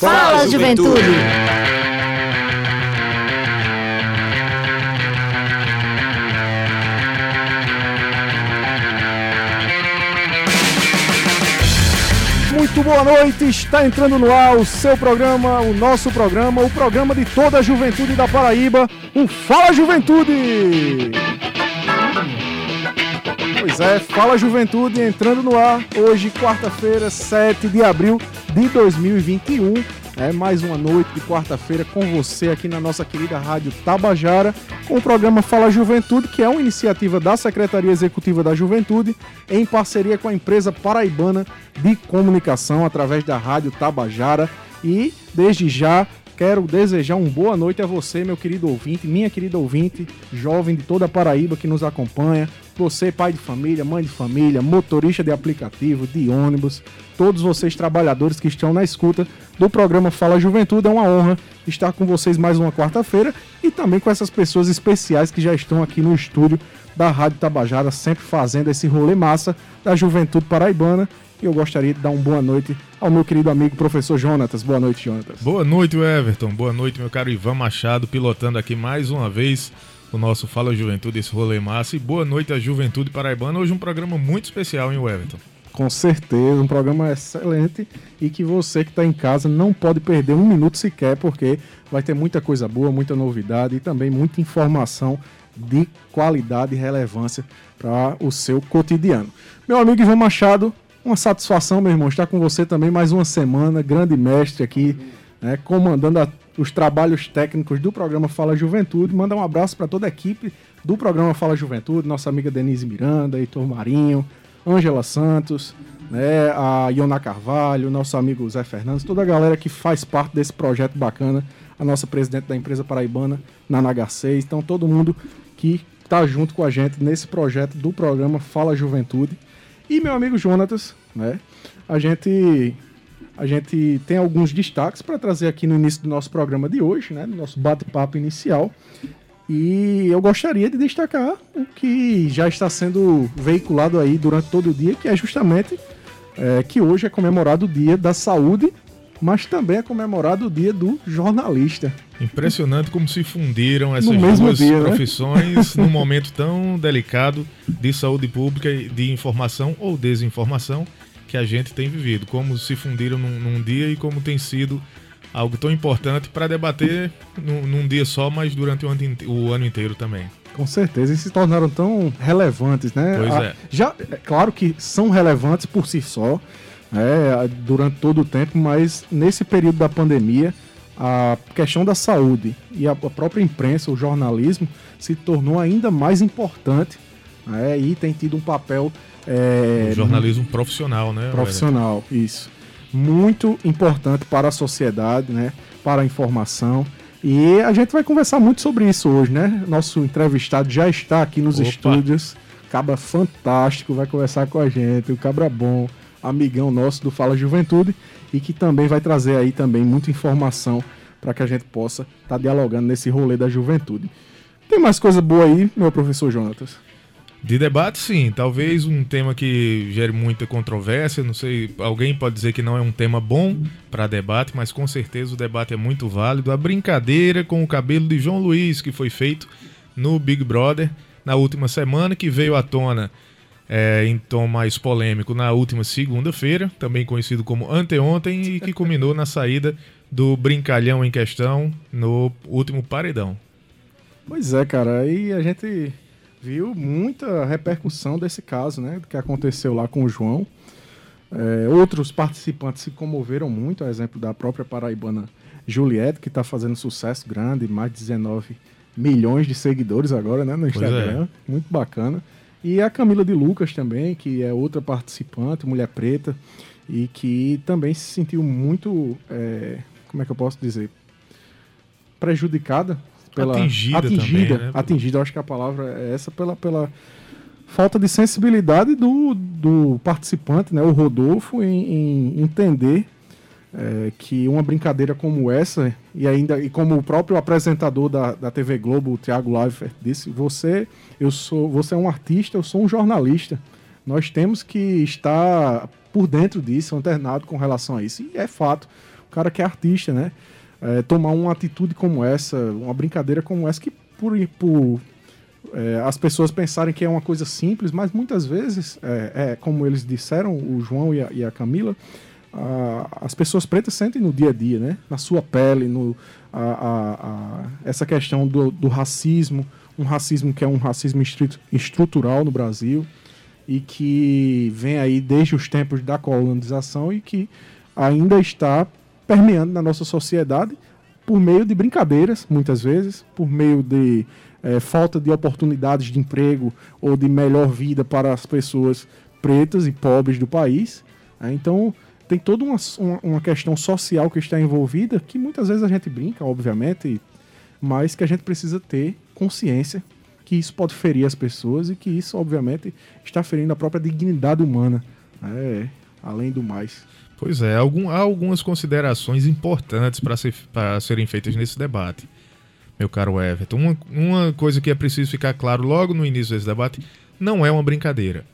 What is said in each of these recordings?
Fala, juventude! Muito boa noite, está entrando no ar o seu programa, o nosso programa, o programa de toda a juventude da Paraíba, o Fala Juventude! Pois é, Fala Juventude entrando no ar hoje, quarta-feira, 7 de abril de 2021. É mais uma noite de quarta-feira com você aqui na nossa querida Rádio Tabajara, com o programa Fala Juventude, que é uma iniciativa da Secretaria Executiva da Juventude, em parceria com a empresa paraibana de comunicação através da Rádio Tabajara. E desde já quero desejar uma boa noite a você, meu querido ouvinte, minha querida ouvinte, jovem de toda a Paraíba que nos acompanha. Você, pai de família, mãe de família, motorista de aplicativo, de ônibus, todos vocês trabalhadores que estão na escuta do programa Fala Juventude, é uma honra estar com vocês mais uma quarta-feira e também com essas pessoas especiais que já estão aqui no estúdio da Rádio Tabajara, sempre fazendo esse rolê massa da juventude paraibana e eu gostaria de dar uma boa noite ao meu querido amigo professor Jonatas. Boa noite, Jonatas. Boa noite, Everton. Boa noite, meu caro Ivan Machado, pilotando aqui mais uma vez o nosso Fala Juventude, esse rolê massa. E boa noite à Juventude Paraibana. Hoje um programa muito especial, hein, Everton? Com certeza, um programa excelente e que você que está em casa não pode perder um minuto sequer, porque vai ter muita coisa boa, muita novidade e também muita informação de qualidade e relevância para o seu cotidiano. Meu amigo Ivan Machado, uma satisfação, meu irmão, estar com você também mais uma semana, grande mestre aqui, né, comandando a, os trabalhos técnicos do programa Fala Juventude. Manda um abraço para toda a equipe do programa Fala Juventude, nossa amiga Denise Miranda, Heitor Marinho, Ângela Santos, né, a Iona Carvalho, nosso amigo Zé Fernandes, toda a galera que faz parte desse projeto bacana, a nossa presidente da empresa paraibana, Nana Garcês, então todo mundo que está junto com a gente nesse projeto do programa Fala Juventude. E meu amigo Jonatas, né? A gente a gente tem alguns destaques para trazer aqui no início do nosso programa de hoje, né? No nosso bate-papo inicial. E eu gostaria de destacar o que já está sendo veiculado aí durante todo o dia, que é justamente é, que hoje é comemorado o Dia da Saúde, mas também é comemorado o Dia do Jornalista. Impressionante como se fundiram essas duas dia, né? profissões né? num momento tão delicado de saúde pública, de informação ou desinformação que a gente tem vivido. Como se fundiram num, num dia e como tem sido algo tão importante para debater num, num, dia só, mas durante o ano, o ano inteiro também. Com certeza, e se tornaram tão relevantes, né? Pois a, é. Já, é claro que são relevantes por si só, né, durante todo o tempo, mas nesse período da pandemia a questão da saúde e a própria imprensa, o jornalismo, se tornou ainda mais importante né, e tem tido um papel. É, o jornalismo profissional, né? Profissional, isso. Muito importante para a sociedade, né? Para a informação. E a gente vai conversar muito sobre isso hoje, né? Nosso entrevistado já está aqui nos Opa. estúdios. Cabra fantástico, vai conversar com a gente. O cabra bom, amigão nosso do Fala Juventude e que também vai trazer aí também muita informação para que a gente possa estar tá dialogando nesse rolê da juventude. Tem mais coisa boa aí, meu professor Jonatas? De debate, sim. Talvez um tema que gere muita controvérsia. Não sei, alguém pode dizer que não é um tema bom para debate, mas com certeza o debate é muito válido. A brincadeira com o cabelo de João Luiz, que foi feito no Big Brother na última semana, que veio à tona é, em tom mais polêmico na última segunda-feira, também conhecido como anteontem, e que culminou na saída do brincalhão em questão no último paredão. Pois é, cara, aí a gente viu muita repercussão desse caso, né, do que aconteceu lá com o João. É, outros participantes se comoveram muito, a exemplo da própria paraibana Juliette, que está fazendo sucesso grande, mais de 19 milhões de seguidores agora né, no é. Instagram. É. Muito bacana. E a Camila de Lucas também, que é outra participante, mulher preta, e que também se sentiu muito, é, como é que eu posso dizer, prejudicada pela atingida, atingida, também, né? atingida. Acho que a palavra é essa pela, pela falta de sensibilidade do, do participante, né, o Rodolfo, em, em entender é, que uma brincadeira como essa, e ainda e como o próprio apresentador da, da TV Globo, o Thiago Leifert, disse, você, eu sou, você é um artista, eu sou um jornalista. Nós temos que estar por dentro disso, antenado com relação a isso. E é fato. cara que é artista, né? É, tomar uma atitude como essa, uma brincadeira como essa, que por, por é, as pessoas pensarem que é uma coisa simples, mas muitas vezes, é, é como eles disseram, o João e a, e a Camila, a, as pessoas pretas sentem no dia a dia, né? Na sua pele, no, a, essa questão do, do, racismo, um racismo que é um racismo estrutural no Brasil e que vem aí desde os tempos da colonização e que ainda está permeando na nossa sociedade por meio de brincadeiras, muitas vezes, por meio de é, falta de oportunidades de emprego ou de melhor vida para as pessoas pretas e pobres do país. É, então, tem toda uma, uma, questão social que está envolvida que muitas vezes a gente brinca, obviamente, mas que a gente precisa ter consciência que isso pode ferir as pessoas e que isso, obviamente, está ferindo a própria dignidade humana, é, além do mais. Pois é, algum, há algumas considerações importantes para ser, serem feitas nesse debate meu caro Everton. Uma, uma coisa que é preciso ficar claro logo no início desse debate: não é uma brincadeira.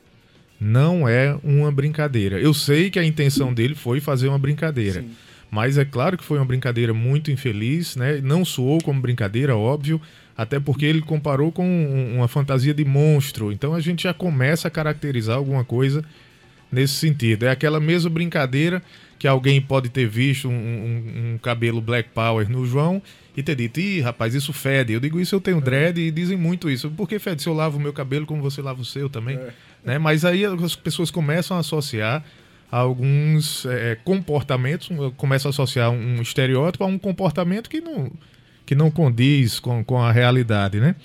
Não é uma brincadeira. Eu sei que a intenção dele foi fazer uma brincadeira. Sim. Mas é claro que foi uma brincadeira muito infeliz, né? Não soou como brincadeira, óbvio, até porque ele comparou com uma fantasia de monstro. Então a gente já começa a caracterizar alguma coisa nesse sentido. É aquela mesma brincadeira que alguém pode ter visto um, um, um cabelo Black Power no João e ter dito, ih, rapaz, isso fede. Eu digo isso, eu tenho dread e dizem muito isso. Por que fede se eu lavo o meu cabelo como você lava o seu também? É. Né? Mas aí as pessoas começam a associar alguns é, comportamentos, começam a associar um estereótipo a um comportamento que não, que não condiz com, com a realidade, né?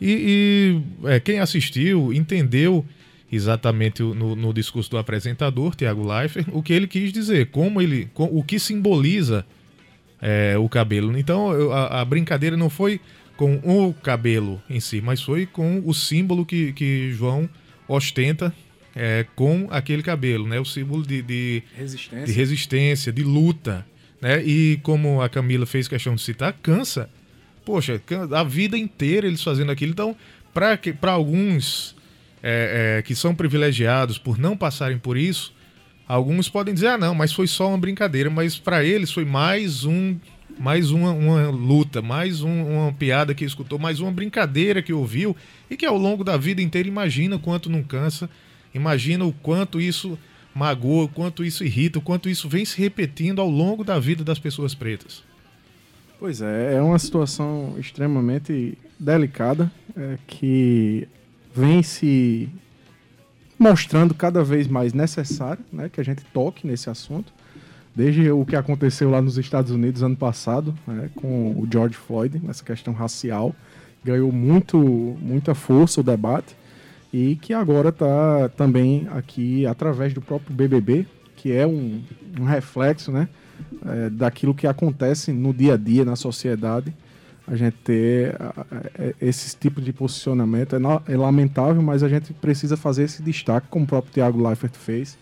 E, e é, quem assistiu entendeu exatamente no, no, discurso do apresentador, Tiago Leifert, o que ele quis dizer, como ele, com, o que simboliza é, o cabelo. Então a, a, brincadeira não foi com o cabelo em si, mas foi com o símbolo que, que João ostenta é, com aquele cabelo, né? O símbolo de, de, resistência. de resistência, de luta, né? E como a Camila fez questão de citar, cansa. Poxa, a vida inteira eles fazendo aquilo. Então, para alguns é, é, que são privilegiados por não passarem por isso, Alguns podem dizer, ah, não, mas foi só uma brincadeira, mas para eles foi mais um, mais uma, uma luta, mais um, uma piada que escutou, mais uma brincadeira que ouviu e que ao longo da vida inteira imagina o quanto não cansa, imagina o quanto isso magoa, o quanto isso irrita, o quanto isso vem se repetindo ao longo da vida das pessoas pretas. Pois é, é uma situação extremamente delicada é, que vem se mostrando cada vez mais necessário né, que a gente toque nesse assunto. Desde o que aconteceu lá nos Estados Unidos ano passado, né, com o George Floyd, nessa questão racial, ganhou muito, muita força o debate e que agora está também aqui através do próprio BBB, que é um, um reflexo né, é, daquilo que acontece no dia a dia na sociedade a gente ter esse tipo de posicionamento. É, é, lamentável, mas a gente precisa fazer esse destaque, como o próprio Tiago Leifert fez,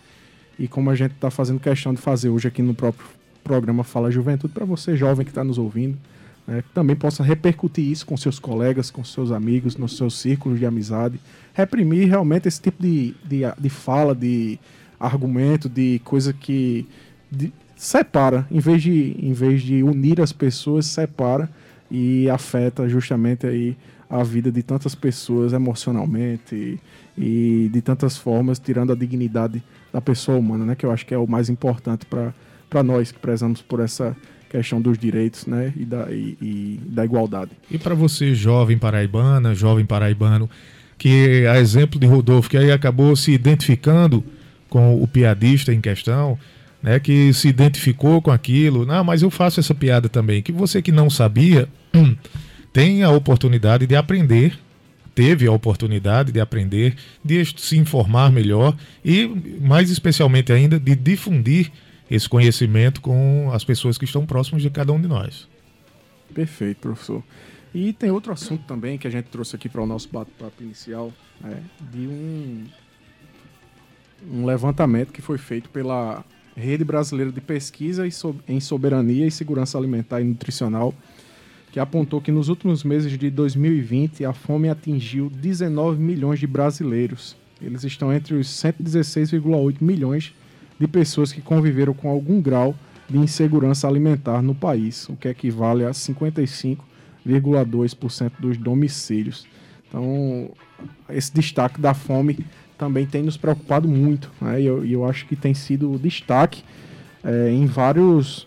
e como a gente está fazendo questão de fazer hoje aqui no próprio programa Fala Juventude, para você jovem que está nos ouvindo, né, que também possa repercutir isso com seus colegas, com seus amigos, nos seus círculos de amizade, reprimir realmente esse tipo de, de, de fala, de argumento, de coisa que de, separa, em vez, de, em vez de unir as pessoas, separa e afeta justamente aí a vida de tantas pessoas emocionalmente e, e de tantas formas, tirando a dignidade da pessoa humana, né? Que eu acho que é o mais importante para nós que prezamos por essa questão dos direitos, né? E da, e, e da igualdade. E para você, jovem paraibana, jovem paraibano, que a exemplo de Rodolfo, que aí acabou se identificando com o piadista em questão, né, que se identificou com aquilo. Não, mas eu faço essa piada também. Que você que não sabia tem a oportunidade de aprender, teve a oportunidade de aprender, de se informar melhor e, mais especialmente ainda, de difundir esse conhecimento com as pessoas que estão próximas de cada um de nós. Perfeito, professor. E tem outro assunto também que a gente trouxe aqui para o nosso bate-papo inicial, né, de um, um levantamento que foi feito pela Rede Brasileira de Pesquisa em Soberania e Segurança Alimentar e Nutricional, que apontou que nos últimos meses de 2020 a fome atingiu 19 milhões de brasileiros. Eles estão entre os 116,8 milhões de pessoas que conviveram com algum grau de insegurança alimentar no país, o que equivale a 55,2% dos domicílios. Então, esse destaque da fome também tem nos preocupado muito, né? e eu, eu acho que tem sido destaque é, em vários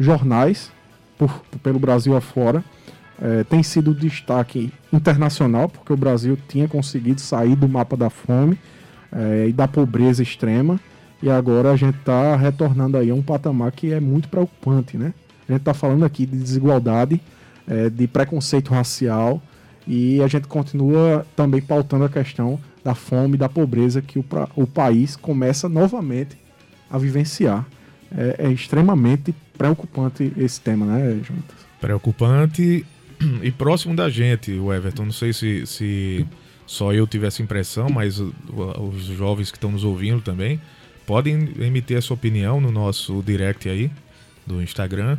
jornais por, pelo Brasil afora. É, tem sido destaque internacional, porque o Brasil tinha conseguido sair do mapa da fome é, e da pobreza extrema, e agora a gente está retornando aí a um patamar que é muito preocupante, né? A gente está falando aqui de desigualdade, é, de preconceito racial, e a gente continua também pautando a questão da fome e da pobreza que o, o país começa novamente a vivenciar. É, é extremamente preocupante esse tema, né, Juntas? Preocupante e próximo da gente, o Everton. Não sei se, se só eu tive essa impressão, mas os jovens que estão nos ouvindo também podem emitir a sua opinião no nosso direct aí do Instagram.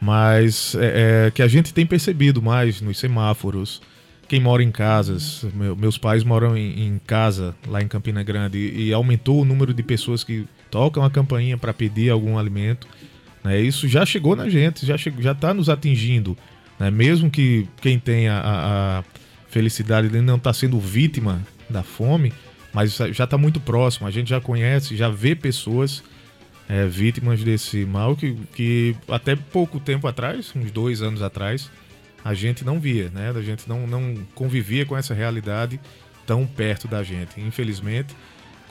Mas é, é, que a gente tem percebido mais nos semáforos. Quem mora em casas, meu, meus pais moram em, em, casa lá em Campina Grande e, e aumentou o número de pessoas que tocam a campainha para pedir algum alimento. Né? Isso já chegou na gente, já está nos atingindo. Né? Mesmo que quem tenha a, a felicidade de não estar tá sendo vítima da fome, mas já está muito próximo. A gente já conhece, já vê pessoas é, vítimas desse mal que, que até pouco tempo atrás, uns dois anos atrás, a gente não via, né? A gente não, não convivia com essa realidade tão perto da gente. Infelizmente,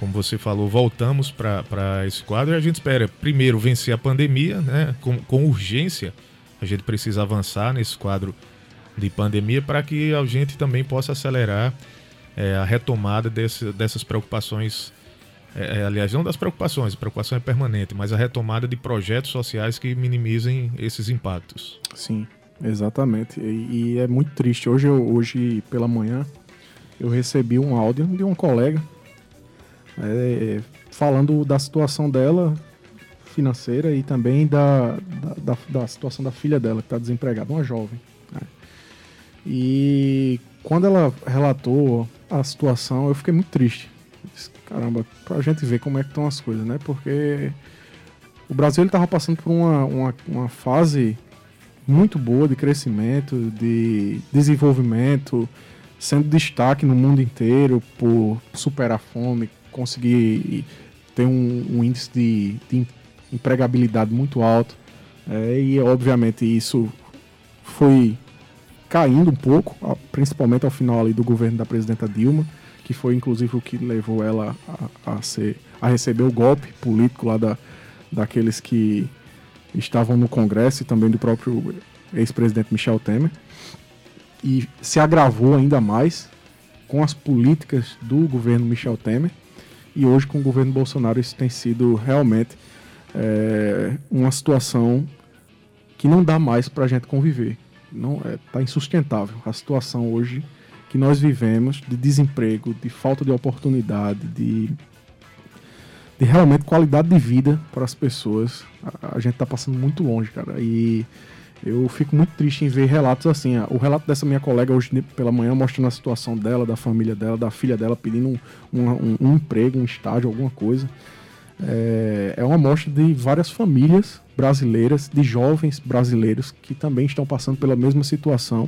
como você falou, voltamos para esse quadro e a gente espera primeiro vencer a pandemia, né? Com, com urgência a gente precisa avançar nesse quadro de pandemia para que a gente também possa acelerar é, a retomada desse, dessas preocupações. É, é, aliás, não das preocupações, a preocupação é permanente, mas a retomada de projetos sociais que minimizem esses impactos. Sim, exatamente. E, e é muito triste. Hoje, hoje pela manhã, eu recebi um áudio de um colega é, falando da situação dela financeira e também da, da, da, da situação da filha dela, que está desempregada, uma jovem. Né? E quando ela relatou a situação, eu fiquei muito triste. Disse, Caramba, pra gente ver como é que estão as coisas, né? Porque o Brasil estava passando por uma, uma, uma fase muito boa de crescimento, de desenvolvimento, sendo destaque no mundo inteiro por superar a fome, conseguir ter um, um índice de, de empregabilidade muito alto. É, e obviamente isso foi caindo um pouco, principalmente ao final ali do governo da presidenta Dilma, que foi inclusive o que levou ela a, a, ser, a receber o golpe político lá da, daqueles que estavam no Congresso e também do próprio ex-presidente Michel Temer. E se agravou ainda mais com as políticas do governo Michel Temer. E hoje, com o governo Bolsonaro, isso tem sido realmente é, uma situação que não dá mais para a gente conviver. Não é, tá insustentável a situação hoje que nós vivemos de desemprego, de falta de oportunidade, de, de realmente qualidade de vida para as pessoas. A, a gente está passando muito longe, cara. E eu fico muito triste em ver relatos assim. O relato dessa minha colega hoje pela manhã mostrando a situação dela, da família dela, da filha dela pedindo um, um, um emprego, um estágio, alguma coisa é, é uma amostra de várias famílias brasileiras, de jovens brasileiros que também estão passando pela mesma situação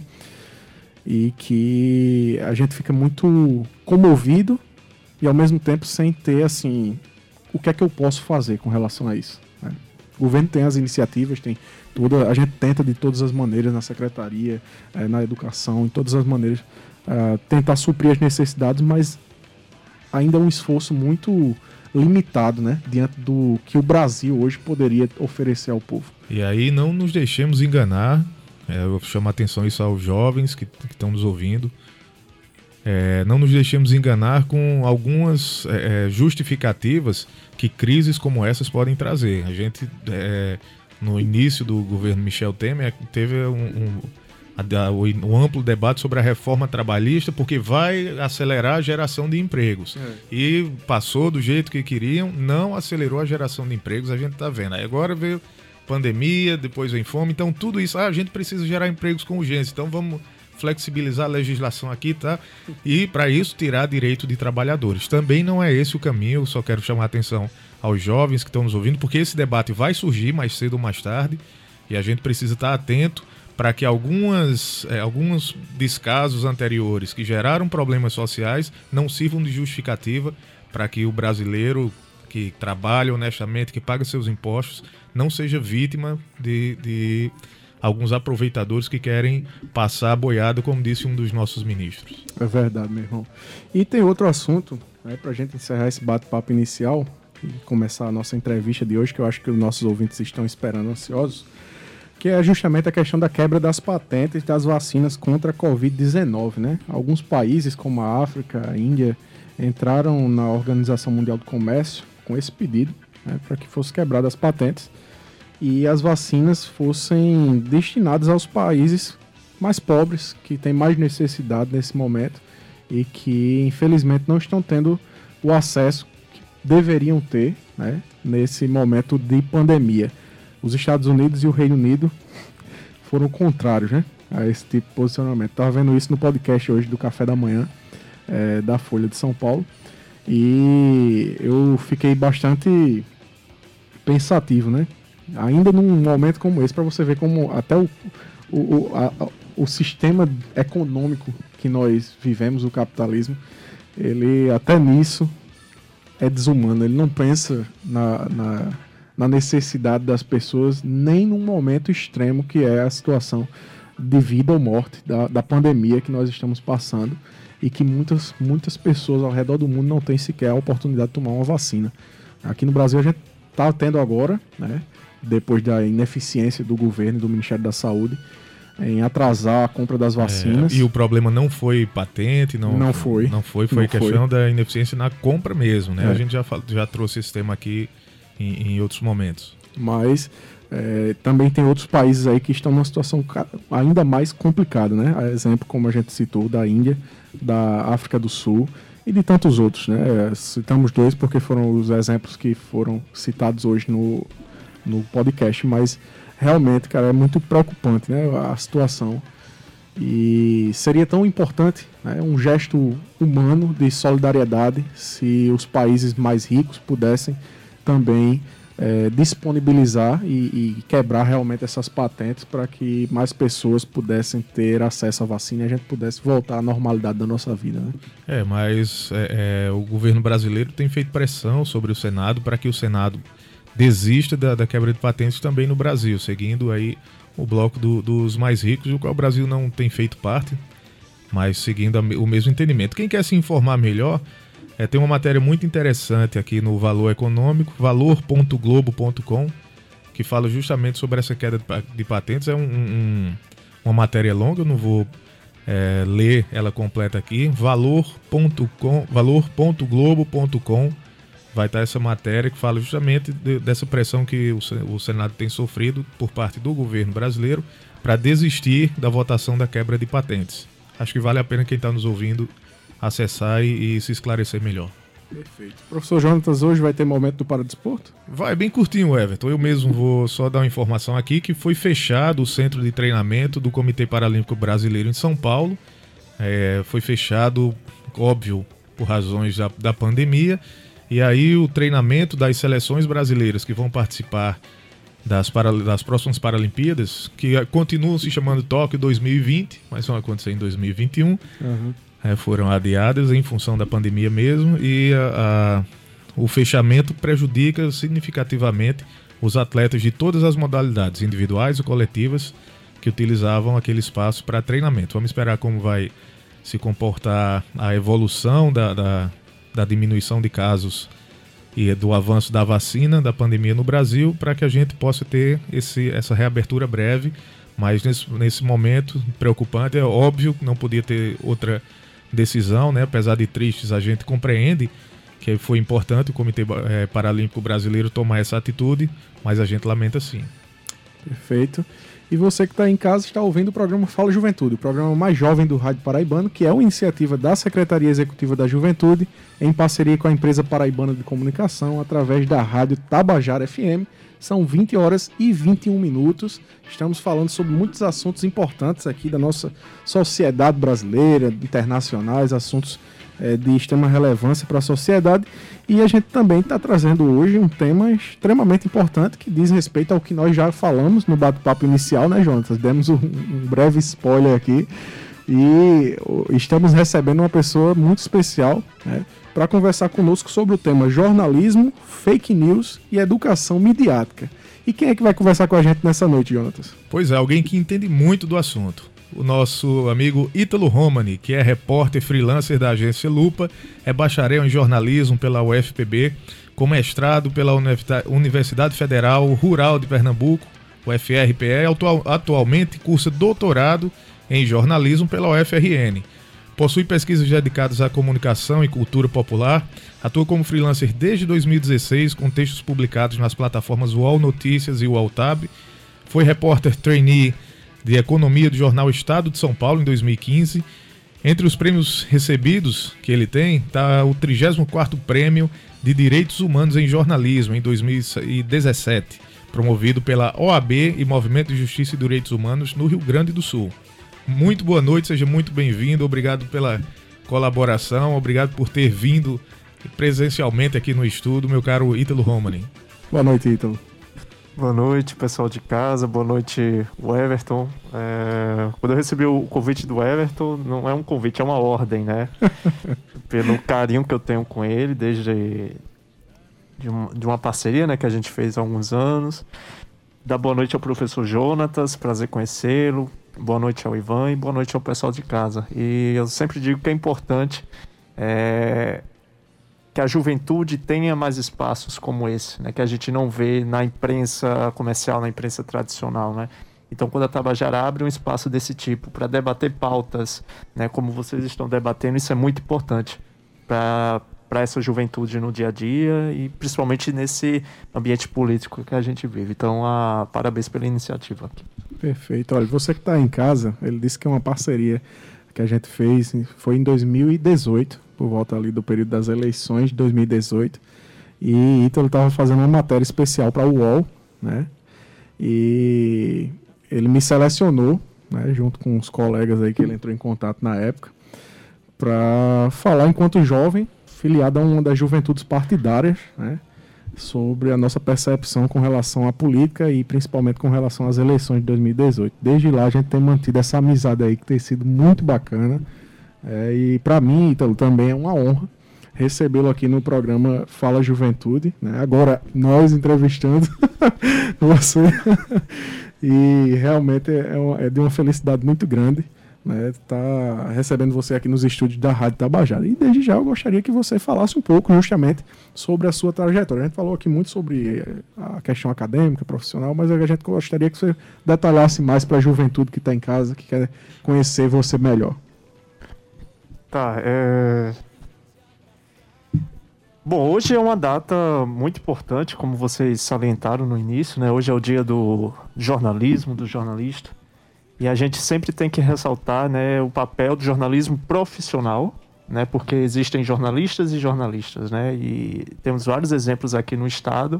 e que a gente fica muito comovido e ao mesmo tempo sem ter assim o que é que eu posso fazer com relação a isso. O governo tem as iniciativas, tem toda a gente tenta de todas as maneiras na secretaria, é, na educação, em todas as maneiras uh, tentar suprir as necessidades, mas ainda é um esforço muito limitado, né? Diante do que o Brasil hoje poderia oferecer ao povo. E aí não nos deixemos enganar. É, eu chamo a atenção isso aos jovens que estão nos ouvindo. É, não nos deixemos enganar com algumas é, é justificativas que crises como essas podem trazer. A gente, é, no início do governo Michel Temer, teve um, um o, amplo debate sobre a reforma trabalhista, porque vai acelerar a geração de empregos. É. E passou do jeito que queriam, não acelerou a geração de empregos, a gente está vendo. Aí agora veio pandemia, depois vem fome, então tudo isso, ah, a gente precisa gerar empregos com urgência, então vamos flexibilizar a legislação aqui, tá? E para isso tirar direito de trabalhadores. Também não é esse o caminho, eu só quero chamar a atenção aos jovens que estão nos ouvindo, porque esse debate vai surgir mais cedo ou mais tarde e a gente precisa estar atento para que algumas, é, alguns descasos anteriores que geraram problemas sociais não sirvam de justificativa para que o brasileiro que trabalha honestamente, que paga seus impostos, não seja vítima de, de alguns aproveitadores que querem passar a boiada, como disse um dos nossos ministros. É verdade, meu irmão. E tem outro assunto, né, para a gente encerrar esse bate-papo inicial e começar a nossa entrevista de hoje, que eu acho que os nossos ouvintes estão esperando ansiosos, que é justamente a questão da quebra das patentes das vacinas contra a Covid-19. Né? Alguns países, como a África, a Índia, entraram na Organização Mundial do Comércio com esse pedido, né, para que fossem quebradas as patentes e as vacinas fossem destinadas aos países mais pobres, que têm mais necessidade nesse momento e que infelizmente não estão tendo o acesso que deveriam ter né, nesse momento de pandemia. Os Estados Unidos e o Reino Unido foram contrários né, a esse tipo de posicionamento. Estava vendo isso no podcast hoje do Café da Manhã é, da Folha de São Paulo. E eu fiquei bastante pensativo, né? Ainda num momento como esse, para você ver como até o, o, a, o sistema econômico que nós vivemos, o capitalismo, ele até nisso é desumano. Ele não pensa na, na, na necessidade das pessoas, nem num momento extremo que é a situação de vida ou morte da, da pandemia que nós estamos passando e que muitas, muitas pessoas ao redor do mundo não têm sequer a oportunidade de tomar uma vacina. Aqui no Brasil a gente está tendo agora, né, depois da ineficiência do governo e do Ministério da Saúde, em atrasar a compra das é, vacinas. É, e o problema não foi patente, não, não foi. Não foi, foi não questão foi. da ineficiência na compra mesmo, né? É. A gente já, já trouxe esse tema aqui em, em outros momentos. Mas é, também tem outros países aí que estão numa situação ainda mais complicada, né? A exemplo, como a gente citou, da Índia, da África do Sul e de tantos outros, né? É, citamos dois porque foram os exemplos que foram citados hoje no, no podcast, mas realmente, cara, é muito preocupante, né? A situação. E seria tão importante, né, um gesto humano de solidariedade se os países mais ricos pudessem também é, disponibilizar e, e, quebrar realmente essas patentes para que mais pessoas pudessem ter acesso à vacina e a gente pudesse voltar à normalidade da nossa vida. Né? É, mas é, é, o governo brasileiro tem feito pressão sobre o Senado para que o Senado desista da, da, quebra de patentes também no Brasil, seguindo aí o bloco do, dos mais ricos, do qual o Brasil não tem feito parte, mas seguindo a, o mesmo entendimento. Quem quer se informar melhor é, tem uma matéria muito interessante aqui no Valor Econômico, valor.globo.com, que fala justamente sobre essa queda de patentes. É um, um, uma matéria longa, eu não vou é, ler ela completa aqui. Valor.globo.com valor vai estar essa matéria que fala justamente de, dessa pressão que o, o Senado tem sofrido por parte do governo brasileiro para desistir da votação da quebra de patentes. Acho que vale a pena quem está nos ouvindo acessar e, e se esclarecer melhor. Perfeito. Professor Jonatas, hoje vai ter momento do Paradesporto? Vai, bem curtinho, Everton. Eu mesmo vou só dar uma informação aqui que foi fechado o centro de treinamento do Comitê Paralímpico Brasileiro em São Paulo. É, foi fechado, óbvio, por razões da, da pandemia. E aí o treinamento das seleções brasileiras que vão participar das, para, das próximas Paralimpíadas, que continuam se chamando Tóquio 2020, mas vão acontecer em 2021. Uhum é, foram adiadas em função da pandemia mesmo e a, a, o fechamento prejudica significativamente os atletas de todas as modalidades, individuais e coletivas, que utilizavam aquele espaço para treinamento. Vamos esperar como vai se comportar a evolução da, da, da diminuição de casos e do avanço da vacina da pandemia no Brasil para que a gente possa ter esse, essa reabertura breve. Mas nesse, nesse momento preocupante, é óbvio que não podia ter outra decisão, né? Apesar de tristes, a gente compreende que foi importante o Comitê é, Paralímpico Brasileiro tomar essa atitude, mas a gente lamenta sim. Perfeito. E você que está em casa está ouvindo o programa Fala Juventude, o programa mais jovem do Rádio Paraibano, que é uma iniciativa da Secretaria Executiva da Juventude, em parceria com a empresa Paraibana de Comunicação, através da Rádio Tabajara FM. São 20 horas e 21 minutos. Estamos falando sobre muitos assuntos importantes aqui da nossa sociedade brasileira, internacionais, assuntos é, de extrema relevância para a sociedade e a gente também está trazendo hoje um tema extremamente importante que diz respeito ao que nós já falamos no bate-papo inicial, né, Jonatas? Demos um, um breve spoiler aqui e estamos recebendo uma pessoa muito especial né, para conversar conosco sobre o tema jornalismo, fake news e educação midiática. E quem é que vai conversar com a gente nessa noite, Jonatas? Pois é, alguém que entende muito do assunto o nosso amigo Ítalo Romani, que é repórter freelancer da agência Lupa, é bacharel em jornalismo pela UFPB, com mestrado pela Universidade Federal Rural de Pernambuco, UFRPE, atual, atualmente cursa doutorado em jornalismo pela UFRN. Possui pesquisas dedicadas à comunicação e cultura popular, atua como freelancer desde 2016, com textos publicados nas plataformas UOL Notícias e UOL Tab. Foi repórter trainee de Economia do jornal Estado de São Paulo em 2015. Entre os prêmios recebidos que ele tem, está o 34º Prêmio de Direitos Humanos em Jornalismo em 2017, promovido pela OAB e Movimento de Justiça e Direitos Humanos no Rio Grande do Sul. Muito boa noite, seja muito bem-vindo, obrigado pela colaboração, obrigado por ter vindo presencialmente aqui no estúdio, meu caro Ítalo Romani. Boa noite, Ítalo. Boa noite, pessoal de casa. Boa noite, o Everton. É... Quando eu recebi o convite do Everton, não é um convite, é uma ordem, né? Pelo carinho que eu tenho com ele, desde de, um, uma parceria né, que a gente fez há alguns anos. Dá boa noite ao professor Jonatas, prazer conhecê-lo. Boa noite ao Ivan e boa noite ao pessoal de casa. E eu sempre digo que é importante é, que a juventude tenha mais espaços como esse, né, que a gente não vê na imprensa comercial, na imprensa tradicional, né? Então, quando a Tabajara abre um espaço desse tipo para debater pautas, né, como vocês estão debatendo, isso é muito importante para para essa juventude no dia a dia e principalmente nesse ambiente político que a gente vive. Então, a, parabéns pela iniciativa. Perfeito. Olha, você que está em casa, ele disse que é uma parceria que a gente fez, foi em 2018, por volta ali do período das eleições de 2018. E Ítalo estava fazendo uma matéria especial para o UOL, né? E ele me selecionou, né, junto com os colegas aí que ele entrou em contato na época, para falar enquanto jovem, filiado a uma das juventudes partidárias, né? sobre a nossa percepção com relação à política e principalmente com relação às eleições de 2018. Desde lá a gente tem mantido essa amizade aí que tem sido muito bacana. É, e para mim, Ítalo, também é uma honra recebê-lo aqui no programa Fala Juventude. Né? Agora, nós entrevistando você. e realmente é, uma, é de uma felicidade muito grande né, tá recebendo você aqui nos estúdios da Rádio Tabajara. E desde já eu gostaria que você falasse um pouco justamente sobre a sua trajetória. A gente falou aqui muito sobre eh, a questão acadêmica, profissional, mas a gente gostaria que você detalhasse mais para a juventude que está em casa, que quer conhecer você melhor. Tá, é... Bom, hoje é uma data muito importante, como vocês salientaram no início, né? Hoje é o dia do jornalismo, do jornalista. E a gente sempre tem que ressaltar né, o papel do jornalismo profissional, né, porque existem jornalistas e jornalistas, né, e temos vários exemplos aqui no estado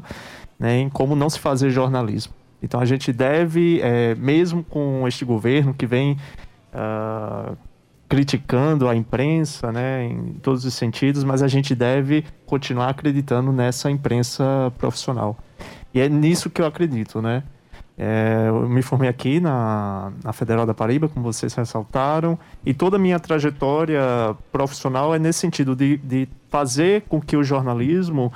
né, em como não se fazer jornalismo. Então a gente deve, é, mesmo com este governo que vem uh, criticando a imprensa, né, em todos os sentidos, mas a gente deve continuar acreditando nessa imprensa profissional. E é nisso que eu acredito, né? É, eu me formei aqui na, na Federal da Paraíba, como vocês ressaltaram, e toda a minha trajetória profissional é nesse sentido de, de fazer com que o jornalismo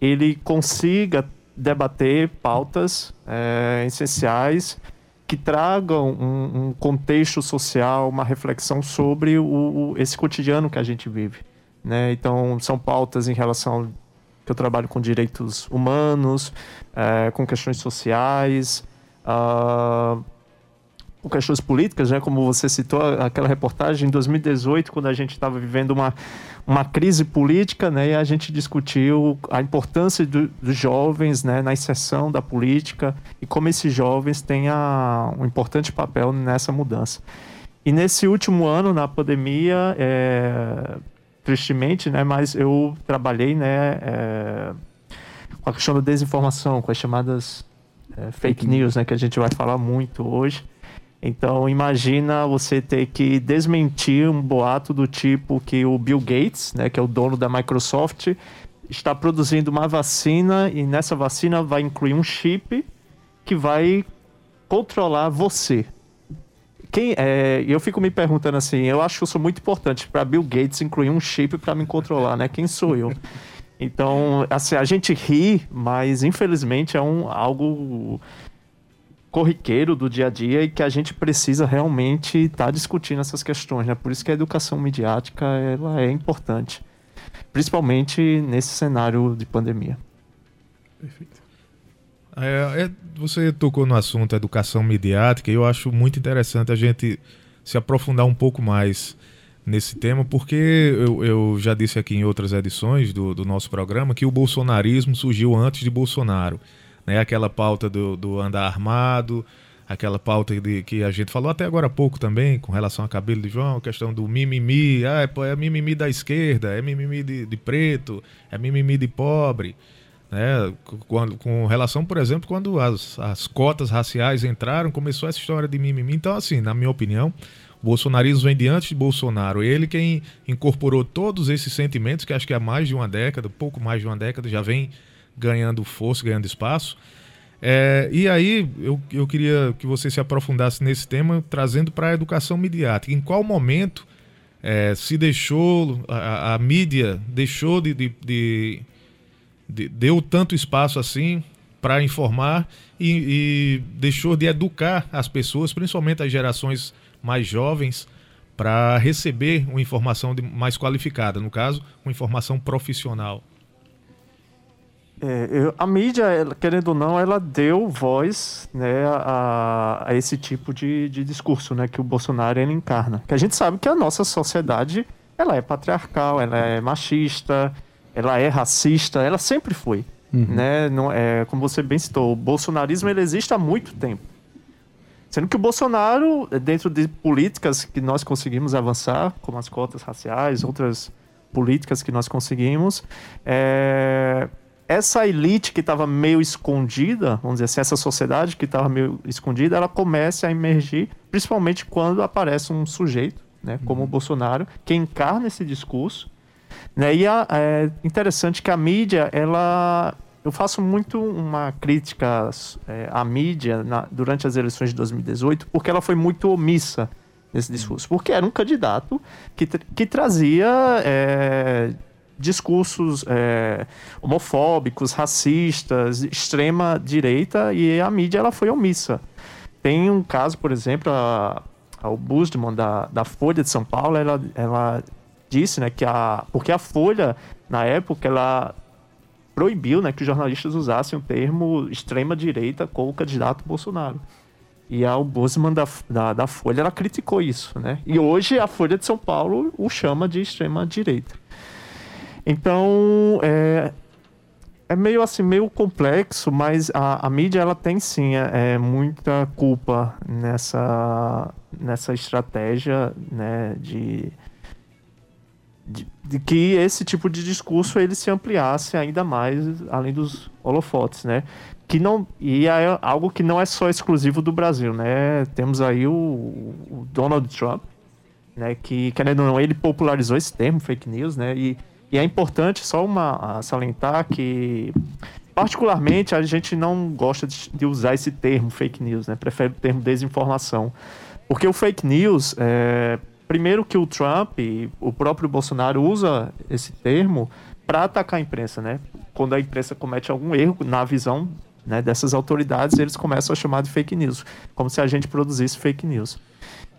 ele consiga debater pautas é, essenciais que tragam um, um, contexto social, uma reflexão sobre o, o, esse cotidiano que a gente vive. Né? Então, são pautas em relação que eu trabalho com direitos humanos, é, com questões sociais, Uh, questões políticas, né? Como você citou aquela reportagem em 2018, quando a gente estava vivendo uma, uma crise política, né? E a gente discutiu a importância do, dos jovens, né? Na inserção da política e como esses jovens têm a, um importante papel nessa mudança. E nesse último ano, na pandemia, é, tristemente, né? Mas eu trabalhei, né? É, com a questão da desinformação, com as chamadas é, fake news, né, que a gente vai falar muito hoje. Então imagina você ter que desmentir um boato do tipo que o Bill Gates, né, que é o dono da Microsoft, está produzindo uma vacina e nessa vacina vai incluir um chip que vai controlar você. Quem é, eu fico me perguntando assim, eu acho sou muito importante para Bill Gates incluir um chip para me controlar, né? Quem sou eu? Então, assim, a gente ri, mas infelizmente é um algo corriqueiro do dia a dia e que a gente precisa realmente estar tá discutindo essas questões, né? Por isso que a educação midiática ela é importante, principalmente nesse cenário de pandemia. Perfeito. É, é, você tocou no assunto educação midiática e eu acho muito interessante a gente se aprofundar um pouco mais nesse tema, porque eu, eu já disse aqui em outras edições do, do nosso programa que o bolsonarismo surgiu antes de Bolsonaro né? Aquela pauta do, do andar armado, aquela pauta de, que a gente falou até agora há pouco também, com relação a cabelo de João, questão do mimimi, ah, é, é mimimi da esquerda, é mimimi de, de preto, é mimimi de pobre. Né? Com, com, relação, por exemplo, quando as, as cotas raciais entraram, começou essa história de mimimi. Então, assim, na minha opinião, o bolsonarismo vem de de Bolsonaro. Ele quem incorporou todos esses sentimentos, que acho que há mais de uma década, pouco mais de uma década, já vem ganhando força, ganhando espaço. É, e aí eu, eu queria que você se aprofundasse nesse tema, trazendo para a educação midiática. Em qual momento é, se deixou, a, a mídia deixou de, de, de, de, deu tanto espaço assim para informar e, e, deixou de educar as pessoas, principalmente as gerações mais jovens, para receber uma informação mais qualificada, no caso, uma informação profissional. É, eu, a mídia, ela, querendo ou não, ela deu voz né, a, a, esse tipo de, de discurso né, que o Bolsonaro ele encarna. Que a gente sabe que a nossa sociedade ela é patriarcal, ela é machista, ela é racista, ela sempre foi. Uhum. Né? Não, é, como você bem citou, o bolsonarismo ele existe há muito tempo. Sendo que o Bolsonaro, dentro de políticas que nós conseguimos avançar, como as cotas raciais, outras políticas que nós conseguimos, é, essa elite que estava meio escondida, vamos dizer assim, essa sociedade que estava meio escondida, ela começa a emergir, principalmente quando aparece um sujeito, né, como uhum. o Bolsonaro, que encarna esse discurso. Né, e a, é interessante que a mídia, ela. Eu faço muito uma crítica é, à mídia na, durante as eleições de 2018, porque ela foi muito omissa nesse discurso. Porque era um candidato que, que trazia. É, discursos é, homofóbicos, racistas, extrema direita e a mídia ela foi omissa. Tem um caso, por exemplo, a, a Busdman da, da Folha de São Paulo, ela, ela disse, né, que a porque a Folha na época ela proibiu, né, que os jornalistas usassem o termo extrema direita com o candidato Bolsonaro. E a Busman da, da, da Folha, ela criticou isso, né? E hoje a Folha de São Paulo o chama de extrema direita. Então, é, é meio assim, meio complexo, mas a, a mídia ela tem sim é, é, muita culpa nessa, nessa estratégia né, de, de, de, que esse tipo de discurso ele se ampliasse ainda mais além dos holofotes, né? Que não, e é algo que não é só exclusivo do Brasil, né? Temos aí o, o Donald Trump, né? Que, querendo ou não, ele popularizou esse termo, fake news, né? E e é importante só uma salientar que particularmente a gente não gosta de, usar esse termo fake news, né? Prefere o termo desinformação. Porque o fake news, é, primeiro que o Trump e o próprio Bolsonaro usa esse termo para atacar a imprensa, né? Quando a imprensa comete algum erro na visão né, dessas autoridades, eles começam a chamar de fake news, como se a gente produzisse fake news.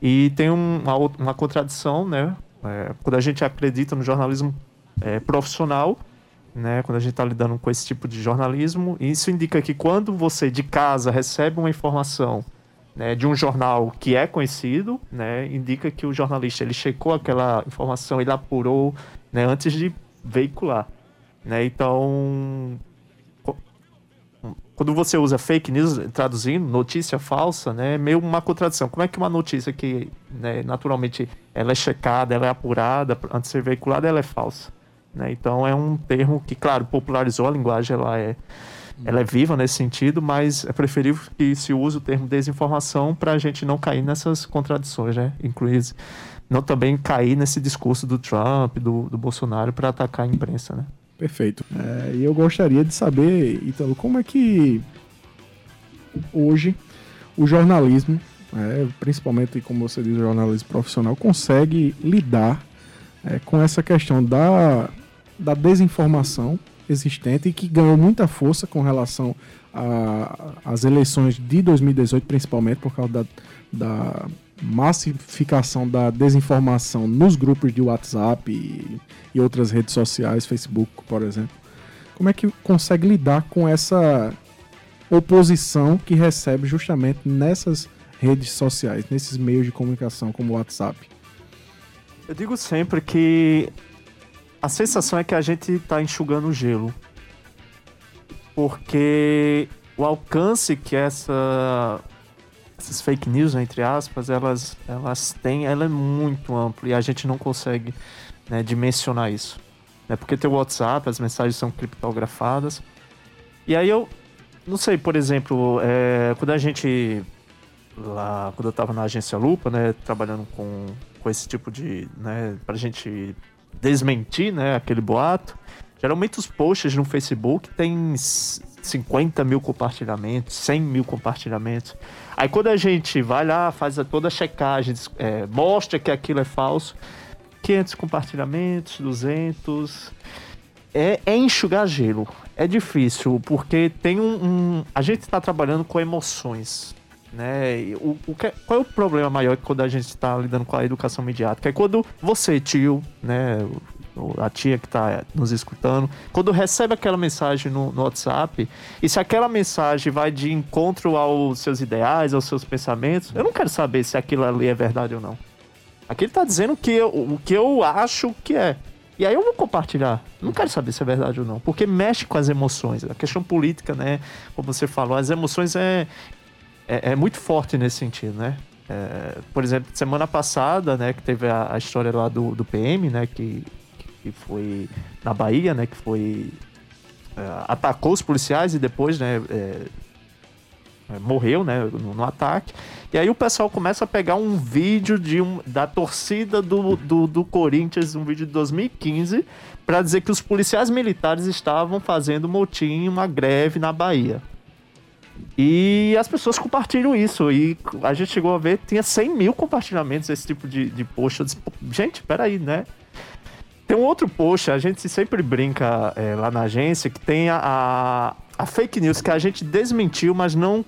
E tem um, uma, uma contradição, né? É, quando a gente acredita no jornalismo é, profissional, né, quando a gente está lidando com esse tipo de jornalismo. Isso indica que quando você de casa recebe uma informação né, de um jornal que é conhecido, né, indica que o jornalista ele checou aquela informação, ele apurou né, antes de veicular. Né? Então, quando você usa fake news, traduzindo, notícia falsa, né, é meio uma contradição. Como é que uma notícia que né, naturalmente ela é checada, ela é apurada antes de ser veiculada, ela é falsa? Né? Então é um termo que, claro, popularizou a linguagem, ela é ela é viva nesse sentido, mas é preferível que se use o termo desinformação para a gente não cair nessas contradições, né? Inclusive, não também cair nesse discurso do Trump, do, do Bolsonaro para atacar a imprensa, né? Perfeito. É, e eu gostaria de saber, Ítalo, como é que hoje o jornalismo, é, principalmente como você diz, o jornalismo profissional, consegue lidar é, com essa questão da, da desinformação existente e que ganhou muita força com relação às eleições de 2018, principalmente por causa da, da massificação da desinformação nos grupos de WhatsApp e, e, outras redes sociais, Facebook, por exemplo. Como é que consegue lidar com essa oposição que recebe justamente nessas redes sociais, nesses meios de comunicação como o WhatsApp? Eu digo sempre que a sensação é que a gente está enxugando o gelo. Porque o alcance que essa essas fake news, entre aspas, elas, elas têm, ela é muito ampla e a gente não consegue né, dimensionar isso. Né? Porque tem o WhatsApp, as mensagens são criptografadas. E aí eu, não sei, por exemplo, é, quando a gente, lá, quando eu estava na agência Lupa, né, trabalhando com, com esse tipo de, né, pra gente desmentir, né, aquele boato, geralmente os posts no Facebook tem 50 mil compartilhamentos, 100 mil compartilhamentos. Aí quando a gente vai lá, faz toda a checagem, é, mostra que aquilo é falso, 500 compartilhamentos, 200. É, é enxugar gelo. É difícil, porque tem um. um a gente está trabalhando com emoções. Né? O, o que, qual é o problema maior quando a gente está lidando com a educação mediática? É quando você, tio, né, a tia que está nos escutando, quando recebe aquela mensagem no, no, WhatsApp, e se aquela mensagem vai de encontro aos seus ideais, aos seus pensamentos, eu não quero saber se aquilo ali é verdade ou não. Aqui ele está dizendo que eu, o que eu acho que é. E aí eu vou compartilhar. Não quero saber se é verdade ou não, porque mexe com as emoções. A questão política, né? Como você falou, as emoções é, é, é muito forte nesse sentido, né? É, por exemplo, semana passada, né, que teve a, a história lá do, do PM, né, que que foi na Bahia, né? Que foi. É, atacou os policiais e depois, né? É, é, morreu, né? No, no, ataque. E aí o pessoal começa a pegar um vídeo de um, da torcida do, do, do Corinthians, um vídeo de 2015, para dizer que os policiais militares estavam fazendo motim, uma greve na Bahia. E as pessoas compartilham isso. E a gente chegou a ver, tinha 100 mil compartilhamentos esse tipo de, de post. Eu disse, gente, peraí, né? Tem um outro post, a gente sempre brinca é, lá na agência, que tem a, a, fake news que a gente desmentiu, mas não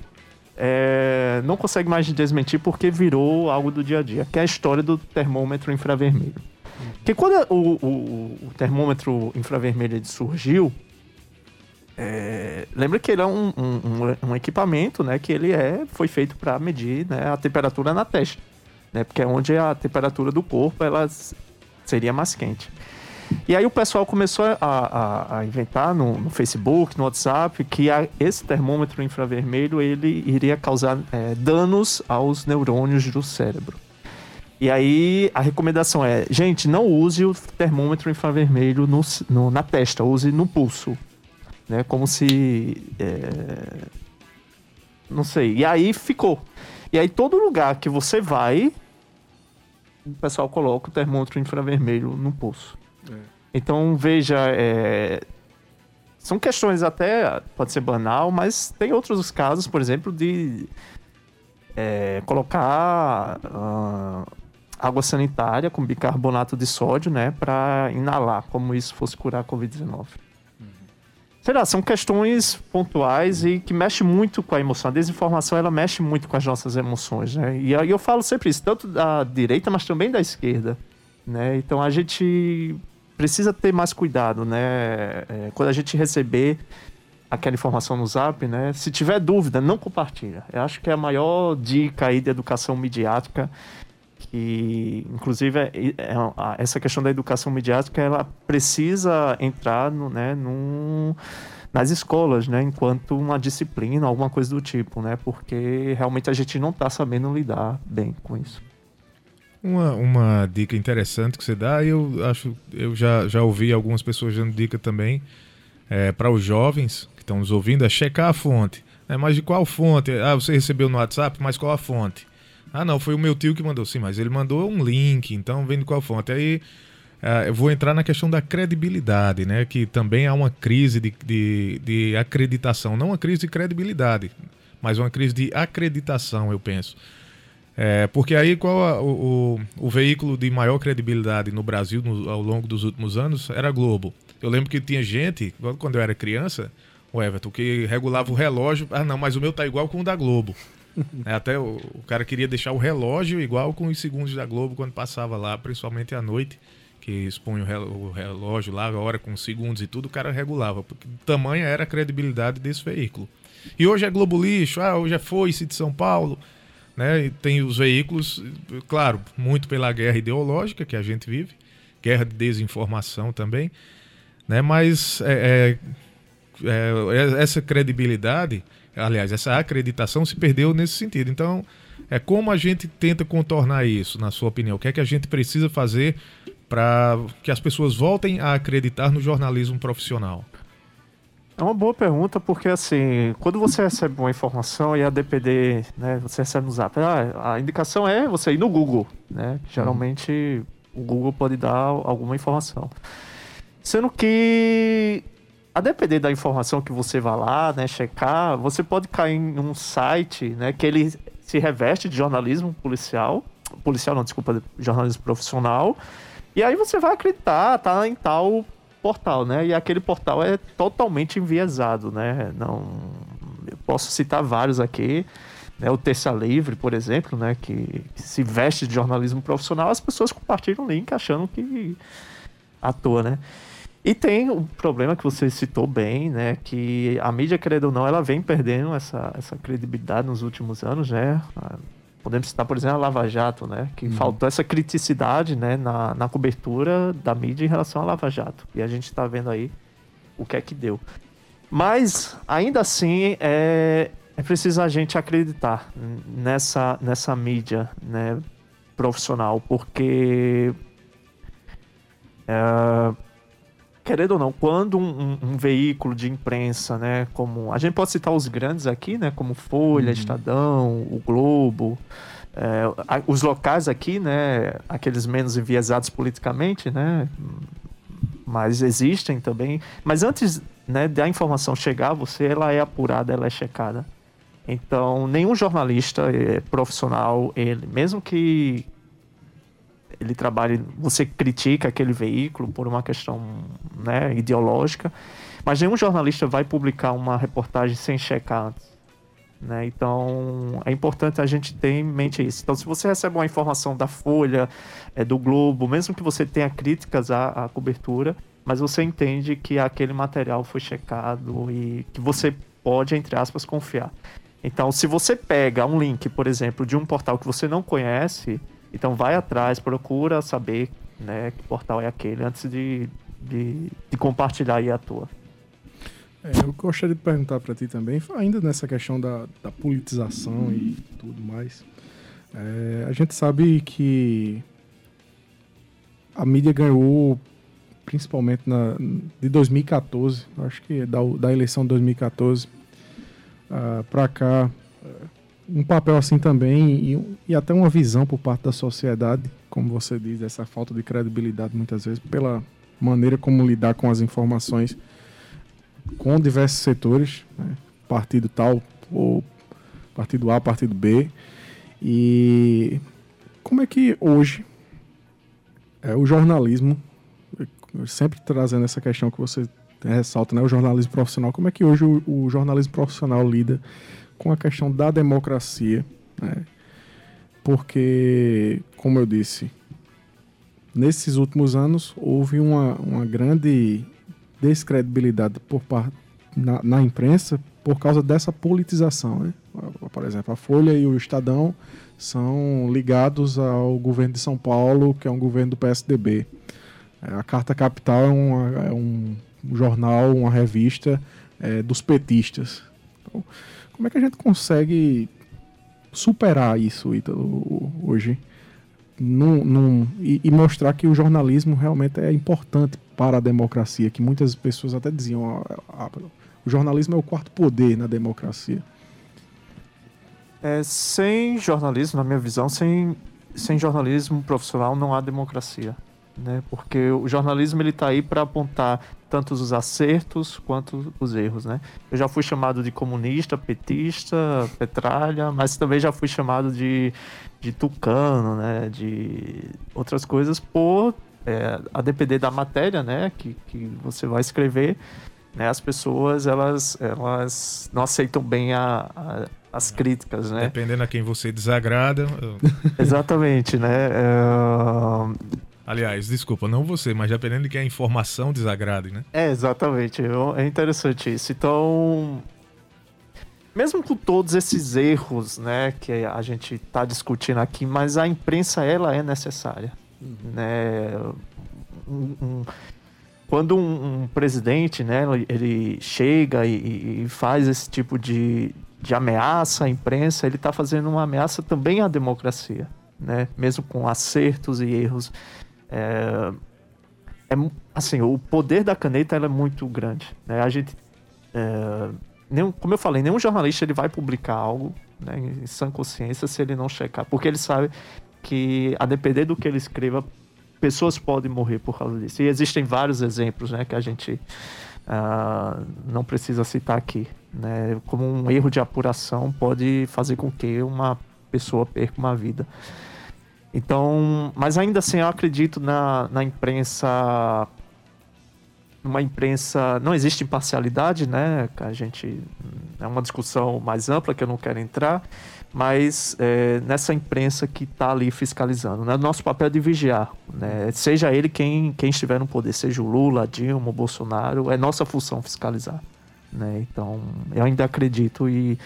é, não consegue mais desmentir porque virou algo do dia a dia, que é a história do termômetro infravermelho. Que quando o, o, o termômetro infravermelho surgiu, é, lembra que ele é um, um, um, equipamento, né, que ele é, foi feito para medir né, a temperatura na testa, né, porque é onde a temperatura do corpo ela seria mais quente. E aí o pessoal começou a, a, a inventar no, no, Facebook, no WhatsApp, que a, esse termômetro infravermelho ele iria causar é, danos aos neurônios do cérebro. E aí a recomendação é, gente, não use o termômetro infravermelho no, no, na testa, use no pulso. Né? Como se. É... Não sei. E aí ficou. E aí todo lugar que você vai, o pessoal coloca o termômetro infravermelho no pulso. É. Então, veja, é... são questões até, pode ser banal, mas tem outros casos, por exemplo, de é, colocar uh, água sanitária com bicarbonato de sódio, né, para inalar, como isso fosse curar a Covid-19. Sei lá, são questões pontuais e que mexem muito com a emoção. A desinformação, ela mexe muito com as nossas emoções, né? E eu falo sempre isso, tanto da direita, mas também da esquerda, né? Então a gente precisa ter mais cuidado, né? É, quando a gente receber aquela informação no Zap, né? Se tiver dúvida, não compartilha. Eu acho que é a maior dica aí de educação midiática que inclusive é, é, essa questão da educação midiática ela precisa entrar no, né, num, nas escolas, né, enquanto uma disciplina, alguma coisa do tipo, né, porque realmente a gente não está sabendo lidar bem com isso. Uma, uma dica interessante que você dá, eu acho, eu já, já ouvi algumas pessoas dando dica também, é, para os jovens que estão nos ouvindo é checar a fonte. É, mas de qual fonte? Ah, você recebeu no WhatsApp, mas qual a fonte? Ah, não, foi o meu tio que mandou. Sim, mas ele mandou um link, então vem de qual fonte? Aí uh, eu vou entrar na questão da credibilidade, né? Que também há uma crise de, de, de acreditação. Não uma crise de credibilidade, mas uma crise de acreditação, eu penso. É, porque aí qual a, o, o, o, veículo de maior credibilidade no Brasil no, ao longo dos últimos anos era a Globo. Eu lembro que tinha gente, quando eu era criança, o Everton, que regulava o relógio. Ah, não, mas o meu tá igual com o da Globo. É, até o, o, cara queria deixar o relógio igual com os segundos da Globo quando passava lá, principalmente à noite, que expunha o relógio lá, a hora com segundos e tudo, o cara regulava, porque tamanha era a credibilidade desse veículo. E hoje é Globo Lixo, ah, hoje é Foice de São Paulo, né? E tem os veículos, claro, muito pela guerra ideológica que a gente vive, guerra de desinformação também, né? Mas é, é, é, essa credibilidade, aliás, essa acreditação se perdeu nesse sentido. Então, é como a gente tenta contornar isso, na sua opinião? O que é que a gente precisa fazer para que as pessoas voltem a acreditar no jornalismo profissional? É uma boa pergunta, porque assim, quando você recebe uma informação e a DPD, né, você recebe no zap, ah, a indicação é você ir no Google, né? Geralmente o Google pode dar alguma informação. Sendo que a depender da informação que você vai lá, né, checar, você pode cair em um site, né, que ele se reveste de jornalismo policial, policial não, desculpa, jornalismo profissional, e aí você vai acreditar, tá em tal portal, né? E aquele portal é totalmente enviesado, né? Não, eu posso citar vários aqui. Né, o Terça Livre, por exemplo, né, que, que, se veste de jornalismo profissional, as pessoas compartilham o link achando que à toa, né? E tem o problema que você citou bem, né, que a mídia, querendo ou não, ela vem perdendo essa, essa credibilidade nos últimos anos, né? Podemos citar, por exemplo, a Lava Jato, né? Que uhum. faltou essa criticidade né, na, na cobertura da mídia em relação à Lava Jato. E a gente está vendo aí o que é que deu. Mas, ainda assim, é, é preciso a gente acreditar nessa, nessa mídia né, profissional, porque. É, querendo ou não, quando um, um, um, veículo de imprensa, né, como a gente pode citar os grandes aqui, né, como Folha, uhum. Estadão, o Globo, é, os locais aqui, né, aqueles menos enviesados politicamente, né, mas existem também. Mas antes, né, da informação chegar, você ela é apurada, ela é checada. Então, nenhum jornalista é, profissional, ele, mesmo que ele trabalha, você critica aquele veículo por uma questão né, ideológica, mas nenhum jornalista vai publicar uma reportagem sem checar antes. Né? Então é importante a gente ter em mente isso. Então, se você recebe uma informação da Folha, é, do Globo, mesmo que você tenha críticas à, à cobertura, mas você entende que aquele material foi checado e que você pode, entre aspas, confiar. Então, se você pega um link, por exemplo, de um portal que você não conhece, então vai atrás, procura saber né, que portal é aquele antes de, de, de compartilhar aí a tua. É, eu gostaria de perguntar para ti também, ainda nessa questão da, da politização e tudo mais. É, a gente sabe que a mídia ganhou, principalmente na, de 2014, acho que da, da eleição de 2014 uh, para cá, um papel assim também e, e, até uma visão por parte da sociedade, como você diz, essa falta de credibilidade muitas vezes pela maneira como lidar com as informações com diversos setores, né? partido tal ou partido A, partido B. E como é que hoje é, o jornalismo, sempre trazendo essa questão que você ressalta, né, o jornalismo profissional, como é que hoje o, o jornalismo profissional lida com a questão da democracia, né? porque, como eu disse, nesses últimos anos houve uma, uma grande descredibilidade por parte na, na, imprensa por causa dessa politização. Né? Por exemplo, a Folha e o Estadão são ligados ao governo de São Paulo, que é um governo do PSDB. É, a Carta Capital é, uma, é um jornal, uma revista é, dos petistas. Então, como é que a gente consegue superar isso, Ítalo, hoje? Num, num, e, e, mostrar que o jornalismo realmente é importante para a democracia, que muitas pessoas até diziam, O jornalismo é o quarto poder na democracia. É, sem jornalismo, na minha visão, sem, sem jornalismo profissional não há democracia. Né? Porque o jornalismo ele está aí para apontar tanto os acertos quanto os erros. Né? Eu já fui chamado de comunista, petista, petralha, mas também já fui chamado de, de tucano, né? de outras coisas, por é, a depender da matéria né? que, que você vai escrever. Né? As pessoas elas, elas não aceitam bem a, a as críticas, né? Dependendo a quem você desagrada. Eu... Exatamente, né? É... Aliás, desculpa, não você, mas dependendo de que a informação desagrade, né? É, exatamente. É interessante isso. Então, mesmo com todos esses erros, né, que a gente está discutindo aqui, mas a imprensa ela é necessária, uhum. né? Um, um, quando um, um, presidente, né, ele chega e, e, faz esse tipo de, de ameaça à imprensa, ele está fazendo uma ameaça também à democracia, né? Mesmo com acertos e erros. É, é, assim, o poder da caneta é muito grande. Né? A gente, é, nenhum, como eu falei, nenhum jornalista ele vai publicar algo né, em sã consciência se ele não checar, porque ele sabe que a depender do que ele escreva, pessoas podem morrer por causa disso. E existem vários exemplos, né, que a gente uh, não precisa citar aqui, né? Como um erro de apuração pode fazer com que uma pessoa perca uma vida. Então, mas ainda assim eu acredito na, na imprensa uma imprensa não existe imparcialidade, né? A gente é uma discussão mais ampla que eu não quero entrar, mas é, nessa imprensa que está ali fiscalizando, né? Nosso papel é de vigiar, né? Seja ele quem quem estiver no poder, seja o Lula, Dilma, o Bolsonaro, é nossa função fiscalizar, né? Então eu ainda acredito e,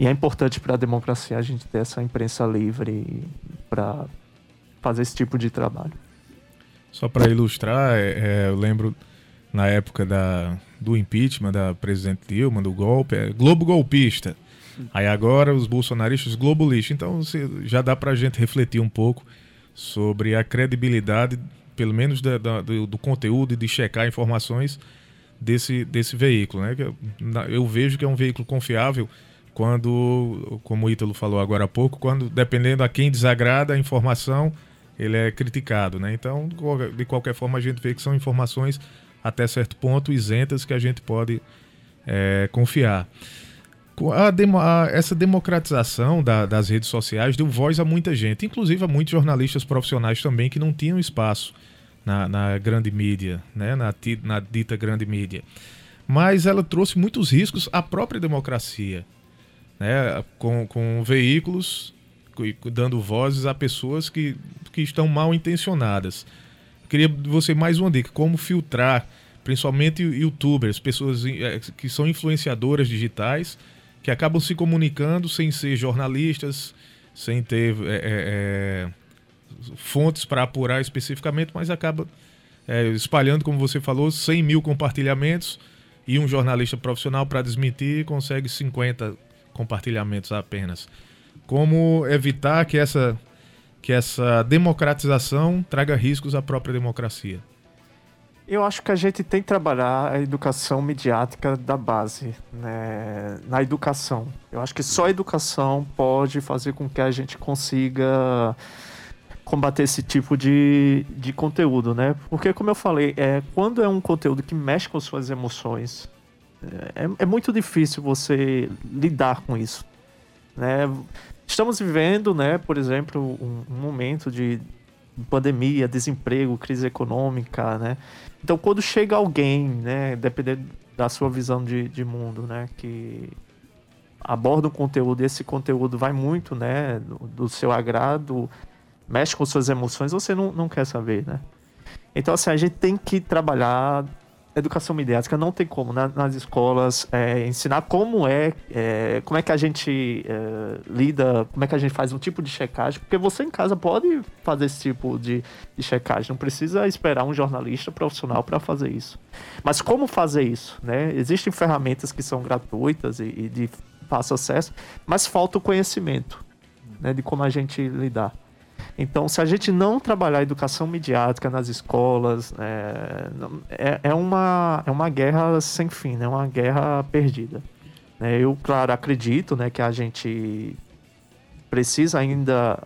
e é importante para a democracia a gente ter essa imprensa livre para fazer esse tipo de trabalho. Só para ilustrar, é, é, eu lembro na época da, do impeachment da presidente Dilma, do golpe, é Globo golpista. Aí agora os bolsonaristas globalista. Então já dá para a gente refletir um pouco sobre a credibilidade, pelo menos da, da, do, do, conteúdo e de checar informações desse, desse veículo. Né? Eu, eu vejo que é um veículo confiável quando, como o Ítalo falou agora há pouco, quando dependendo a quem desagrada a informação, ele é criticado, né? Então, de qualquer forma, a gente vê que são informações até certo ponto isentas que a gente pode é, confiar. A demo, a, essa democratização da, das redes sociais deu voz a muita gente, inclusive a muitos jornalistas profissionais também que não tinham espaço na, na grande mídia, né? na, na dita grande mídia. Mas ela trouxe muitos riscos à própria democracia, né? com, com veículos dando vozes a pessoas que, que estão mal intencionadas. queria você mais uma dica: como filtrar, principalmente youtubers, pessoas eh, que são influenciadoras digitais, que acabam se comunicando sem ser jornalistas, sem ter é, é, fontes para apurar especificamente, mas acaba é, espalhando, como você falou, 100 mil compartilhamentos e um jornalista profissional para desmentir consegue 50 compartilhamentos apenas como evitar que essa, que essa democratização traga riscos à própria democracia? Eu acho que a gente tem que trabalhar a educação midiática da base, né? na educação. Eu acho que só a educação pode fazer com que a gente consiga combater esse tipo de, de conteúdo, né? Porque, como eu falei, é, quando é um conteúdo que mexe com suas emoções, é, é muito difícil você lidar com isso. Né? Estamos vivendo, né, por exemplo, um, um momento de pandemia, desemprego, crise econômica, né? Então, quando chega alguém, né, dependendo da sua visão de, de mundo, né, que aborda um conteúdo e esse conteúdo vai muito, né, do, do, seu agrado, mexe com suas emoções, você não, não quer saber, né? Então, assim, a gente tem que trabalhar educação midiática não tem como na, nas escolas é, ensinar como é, é, como é que a gente é, lida, como é que a gente faz um tipo de checagem, porque você em casa pode fazer esse tipo de, de checagem, não precisa esperar um jornalista profissional para fazer isso. Mas como fazer isso, né? Existem ferramentas que são gratuitas e, e de fácil acesso, mas falta o conhecimento, né, de como a gente lidar. Então, se a gente não trabalhar a educação midiática nas escolas, é, é, é, uma, é uma guerra sem fim, né? uma guerra perdida. É, eu, claro, acredito né, que a gente precisa ainda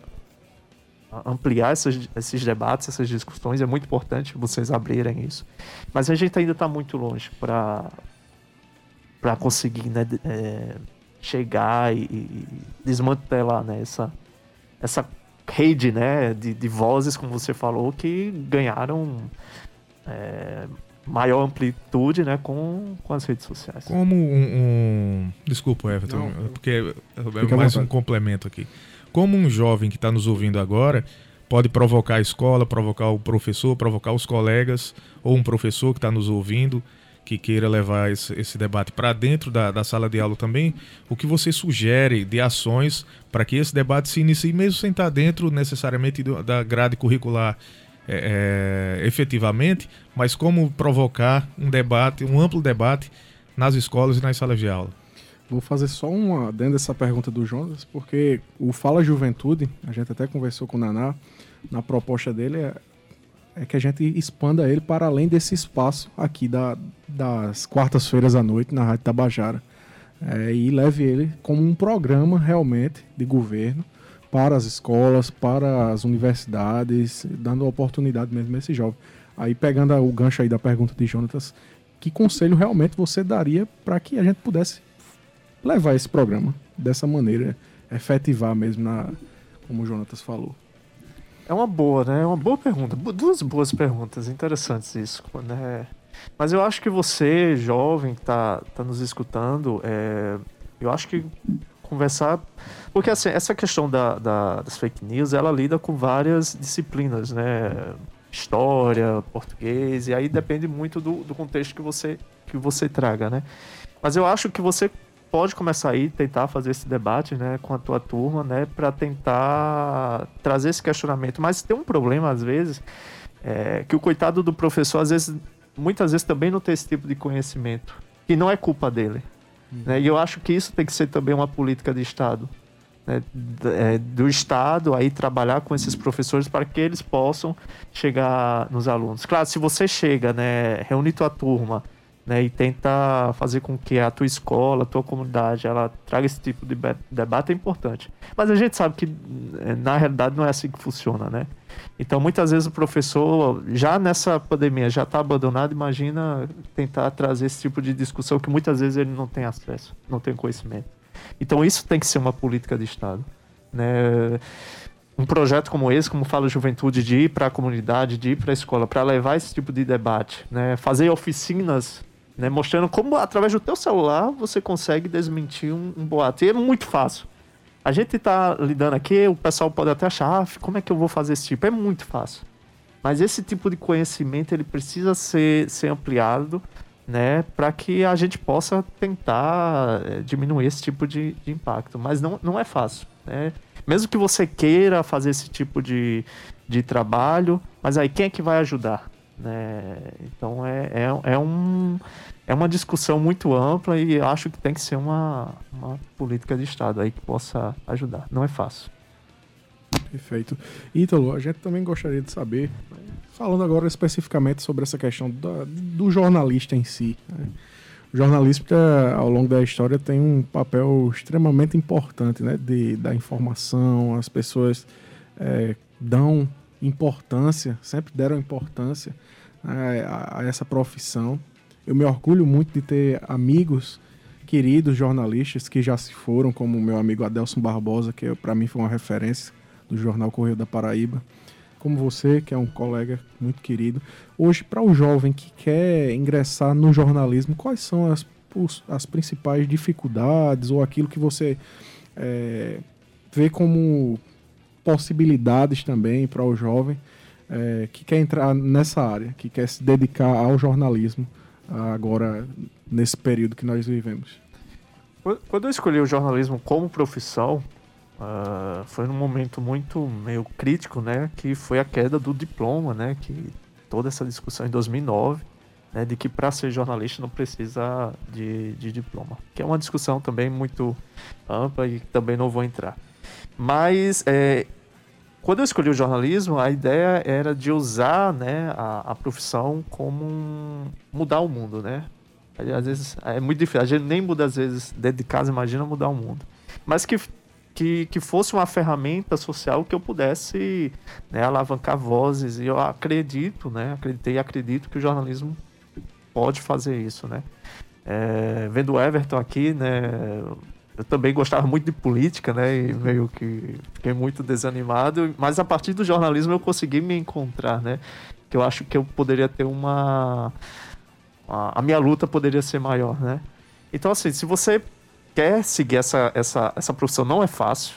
ampliar esses, esses debates, essas discussões. É muito importante vocês abrirem isso. Mas a gente ainda está muito longe para para conseguir né, é, chegar e, e, desmantelar né, essa, essa rede né, de, de vozes, como você falou, que ganharam é, maior amplitude né, com, com as redes sociais. Como um. um... Desculpa, Everton, Não, porque é mais um complemento aqui. Como um jovem que está nos ouvindo agora pode provocar a escola, provocar o professor, provocar os colegas, ou um professor que está nos ouvindo que queira levar esse, esse debate para dentro da, da, sala de aula também, o que você sugere de ações para que esse debate se inicie, mesmo sem estar dentro necessariamente do, da grade curricular é, é, efetivamente, mas como provocar um debate, um amplo debate nas escolas e nas salas de aula? Vou fazer só uma dentro dessa pergunta do Jonas, porque o Fala Juventude, a gente até conversou com o Naná, na proposta dele é que a gente expanda ele para além desse espaço aqui da, das quartas-feiras à noite na Rádio Tabajara. É, e leve ele como um programa realmente de governo para as escolas, para as universidades, dando oportunidade mesmo a esse jovem. Aí pegando o gancho aí da pergunta de Jonatas, que conselho realmente você daria para que a gente pudesse levar esse programa dessa maneira, efetivar mesmo na, como o Jonatas falou? É uma boa, né? É uma boa pergunta. Duas boas perguntas, interessantes isso, né? Mas eu acho que você, jovem, que tá, tá nos escutando, é, eu acho que conversar. Porque assim, essa questão da, da, das fake news, ela lida com várias disciplinas, né? História, português, e aí depende muito do, do contexto que você, que você traga, né? Mas eu acho que você pode começar aí, tentar fazer esse debate, né, com a tua turma, né, para tentar trazer esse questionamento. Mas tem um problema às vezes, é, que o coitado do professor às vezes, muitas vezes também não tem esse tipo de conhecimento, e não é culpa dele. Uhum. Né? E eu acho que isso tem que ser também uma política de Estado. Né, é, do Estado aí trabalhar com esses professores para que eles possam chegar nos alunos. Claro, se você chega, né, reúne tua turma, né, e tenta fazer com que a tua escola, a tua comunidade, ela traga esse tipo de debate é importante. Mas a gente sabe que eh, na realidade não é assim que funciona, né? Então muitas vezes o professor já nessa pandemia já está abandonado, imagina tentar trazer esse tipo de discussão que muitas vezes ele não tem acesso, não tem conhecimento. Então isso tem que ser uma política de Estado, né? um projeto como esse, como fala Juventude, de ir para a comunidade, de ir para a escola, para levar esse tipo de debate, né? fazer oficinas né? Mostrando como, através do teu celular, você consegue desmentir um, um boato. E é muito fácil. A gente está lidando aqui, o pessoal pode até achar, ah, como é que eu vou fazer esse tipo? É muito fácil. Mas esse tipo de conhecimento, ele precisa ser, ser ampliado, né? Para que a gente possa tentar é, diminuir esse tipo de, de impacto. Mas não, não é fácil, né? Mesmo que você queira fazer esse tipo de, de trabalho, mas aí quem é que vai ajudar? Né? Então é, é, é, um, é uma discussão muito ampla e acho que tem que ser uma, uma política de Estado aí que possa ajudar. Não é fácil. Perfeito. Ítalo, a gente também gostaria de saber, falando agora especificamente sobre essa questão do jornalista em si. Né? O jornalista, ao longo da história, tem um papel extremamente importante né? de, da informação, as pessoas é, dão importância, sempre deram importância a, a, essa profissão. Eu me orgulho muito de ter amigos queridos jornalistas que já se foram, como o meu amigo Adelson Barbosa, que para mim foi uma referência do jornal Correio da Paraíba, como você, que é um colega muito querido. Hoje, para o jovem que quer ingressar no jornalismo, quais são as, as principais dificuldades ou aquilo que você é, vê como possibilidades também para o jovem é, que quer entrar nessa área, que quer se dedicar ao jornalismo agora nesse período que nós vivemos? Quando eu escolhi o jornalismo como profissão, uh, foi num momento muito meio crítico, né, que foi a queda do diploma, né, que toda essa discussão em 2009, né, de que para ser jornalista não precisa de, de diploma, que é uma discussão também muito ampla e também não vou entrar. Mas é, quando eu escolhi o jornalismo, a ideia era de usar né, a, a profissão como um, mudar o mundo, né? Às vezes é muito difícil, a gente nem muda às vezes dentro de casa, imagina mudar o mundo. Mas que, que, que fosse uma ferramenta social que eu pudesse né, alavancar vozes. E eu acredito, né? Acreditei e acredito que o jornalismo pode fazer isso, né? É, vendo o Everton aqui, né? Eu também gostava muito de política, né? E meio que fiquei muito desanimado. Mas a partir do jornalismo eu consegui me encontrar, né? Que eu acho que eu poderia ter uma a, minha luta poderia ser maior, né? Então, assim, se você quer seguir essa, essa, essa profissão, não é fácil.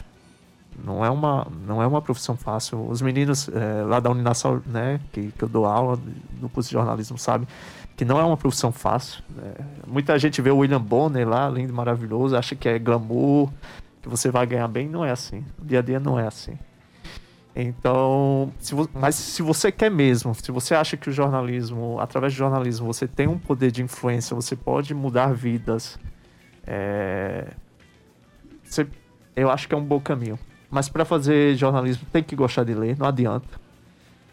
Não é uma, não é uma profissão fácil. Os meninos é, lá da Uninasal, né, que, que eu dou aula no curso de jornalismo, sabem que não é uma profissão fácil. Né? Muita gente vê o William Bonner lá, lindo, maravilhoso, acha que é glamour, que você vai ganhar bem. Não é assim. O dia a dia não é assim. Então, se mas se você quer mesmo, se você acha que o jornalismo, através do jornalismo, você tem um poder de influência, você pode mudar vidas, é, você, eu acho que é um bom caminho. Mas para fazer jornalismo tem que gostar de ler, não adianta.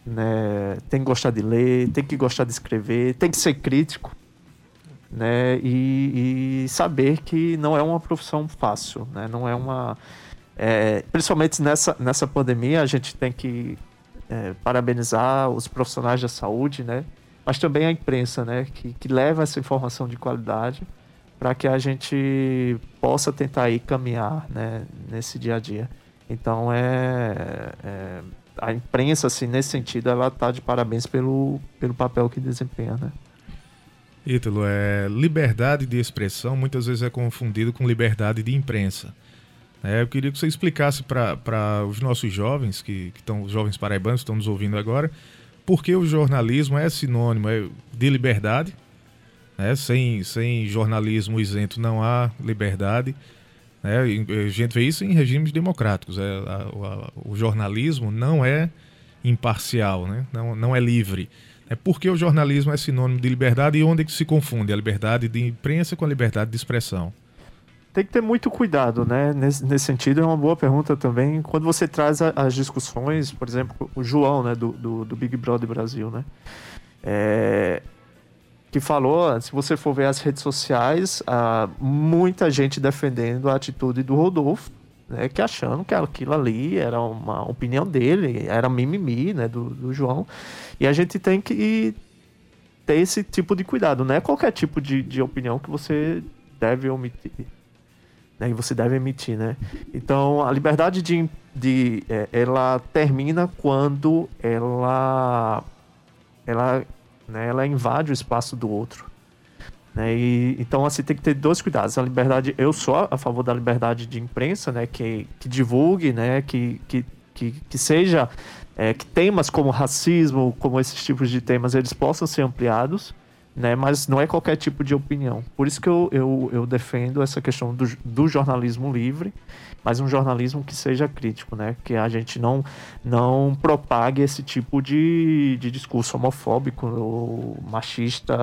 Né? Tem que gostar de ler, tem que gostar de escrever, tem que ser crítico. Né? E, e saber que não é uma profissão fácil, né? não é uma é, principalmente nessa, nessa pandemia, a gente tem que é, parabenizar os profissionais da saúde, né? Mas também a imprensa, né? Que, que leva essa informação de qualidade para que a gente possa tentar aí caminhar, né? Nesse dia a dia. Então é, é a imprensa, assim, nesse sentido, ela tá de parabéns pelo, pelo papel que desempenha, né? Ítalo, é, liberdade de expressão muitas vezes é confundido com liberdade de imprensa. É, eu queria que você explicasse para os nossos jovens, que estão, os jovens paraibanos que estão nos ouvindo agora, por que o jornalismo é sinônimo é de liberdade. Né? Sem, sem jornalismo isento não há liberdade. Né? A gente vê isso em regimes democráticos. É, a, a, o jornalismo não é imparcial, né? não, não é livre. É porque o jornalismo é sinônimo de liberdade e onde é que se confunde a liberdade de imprensa com a liberdade de expressão? tem que ter muito cuidado, né? Nesse, nesse, sentido, é uma boa pergunta também. Quando você traz a, as discussões, por exemplo, o João, né, do, do, do Big Brother Brasil, né? É, que falou, se você for ver as redes sociais, há muita gente defendendo a atitude do Rodolfo, né, que achando que aquilo ali era uma opinião dele, era mimimi, né, do, do João. E a gente tem que ter esse tipo de cuidado, não é qualquer tipo de, de opinião que você deve omitir né, e você deve emitir, né? Então, a liberdade de, de é, ela termina quando ela ela, né, ela invade o espaço do outro. Né? E, então, assim, tem que ter dois cuidados. A liberdade, eu sou a favor da liberdade de imprensa, né, que, que divulgue, né, que, que, que, que seja, é, que temas como racismo, como esses tipos de temas, eles possam ser ampliados, né? Mas não é qualquer tipo de opinião. Por isso que eu, eu, eu defendo essa questão do, do, jornalismo livre, mas um jornalismo que seja crítico, né? Que a gente não, não propague esse tipo de, de discurso homofóbico, machista,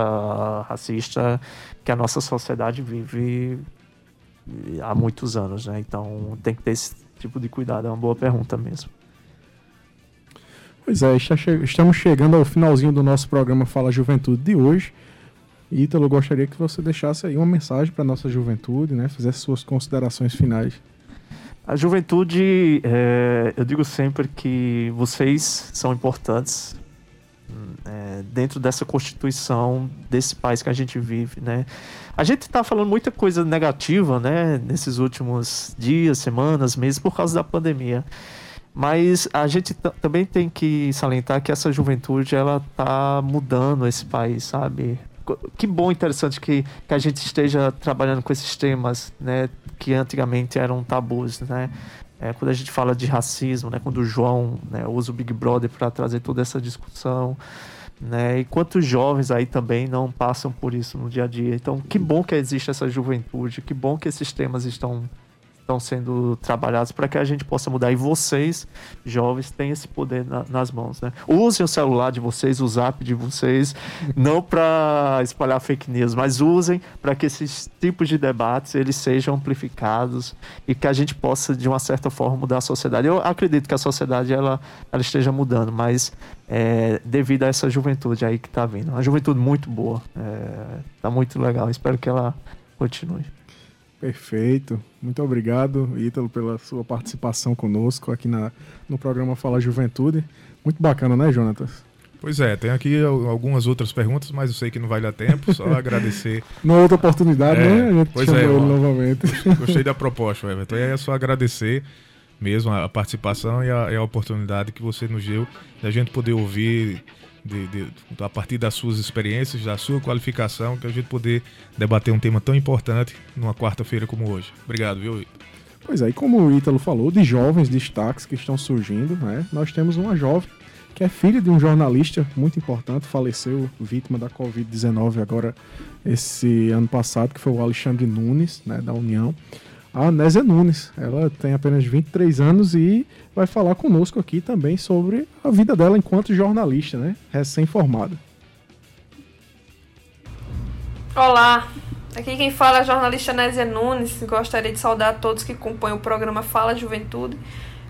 racista, que a nossa sociedade vive há muitos anos, né? Então tem que ter esse tipo de cuidado. É uma boa pergunta mesmo. Pois é, estamos chegando ao finalzinho do nosso programa Fala Juventude de hoje. Ítalo, gostaria que você deixasse aí uma mensagem para nossa juventude, né? Fizesse suas considerações finais. A juventude, é, eu digo sempre que vocês são importantes é, dentro dessa constituição desse país que a gente vive, né? A gente está falando muita coisa negativa, né? Nesses últimos dias, semanas, meses, por causa da pandemia. Mas a gente também tem que salientar que essa juventude ela tá mudando esse país, sabe? Que bom, interessante que, que a gente esteja trabalhando com esses temas, né, que antigamente eram tabus, né? É, quando a gente fala de racismo, né, quando o João né, usa o Big Brother para trazer toda essa discussão, né? E quantos jovens aí também não passam por isso no dia a dia. Então, que bom que existe essa juventude, que bom que esses temas estão estão sendo trabalhados para que a gente possa mudar. E vocês, jovens, têm esse poder na, nas mãos. Né? Usem o celular de vocês, o zap de vocês, não para espalhar fake news, mas usem para que esses tipos de debates eles sejam amplificados e que a gente possa, de uma certa forma, mudar a sociedade. Eu acredito que a sociedade ela, ela esteja mudando, mas é, devido a essa juventude aí que está vindo. Uma juventude muito boa. Está é, muito legal. Espero que ela continue. Perfeito. Muito obrigado, Ítalo, pela sua participação conosco aqui na, no programa Fala Juventude. Muito bacana, né, Jonatas? Pois é, tem aqui algumas outras perguntas, mas eu sei que não vai dar tempo, só agradecer. Numa outra oportunidade, é, né? A gente pois é, ele novamente. Gostei da proposta, Everton. É só agradecer mesmo a participação e a, e a oportunidade que você nos deu de a gente poder ouvir de, de, a partir das suas experiências, da sua qualificação, que a gente poder debater um tema tão importante numa quarta-feira como hoje. Obrigado, viu, Ítalo? Pois é, e como o Ítalo falou, de jovens destaques que estão surgindo, né? Nós temos uma jovem que é filha de um jornalista muito importante, faleceu vítima da Covid-19 agora esse ano passado, que foi o Alexandre Nunes, né, da União a Nésia Nunes. Ela tem apenas 23 anos e vai falar conosco aqui também sobre a vida dela enquanto jornalista, né? Recém-formada. Olá, aqui quem fala é a jornalista Nésia Nunes. Gostaria de saudar todos que compõem o programa Fala Juventude,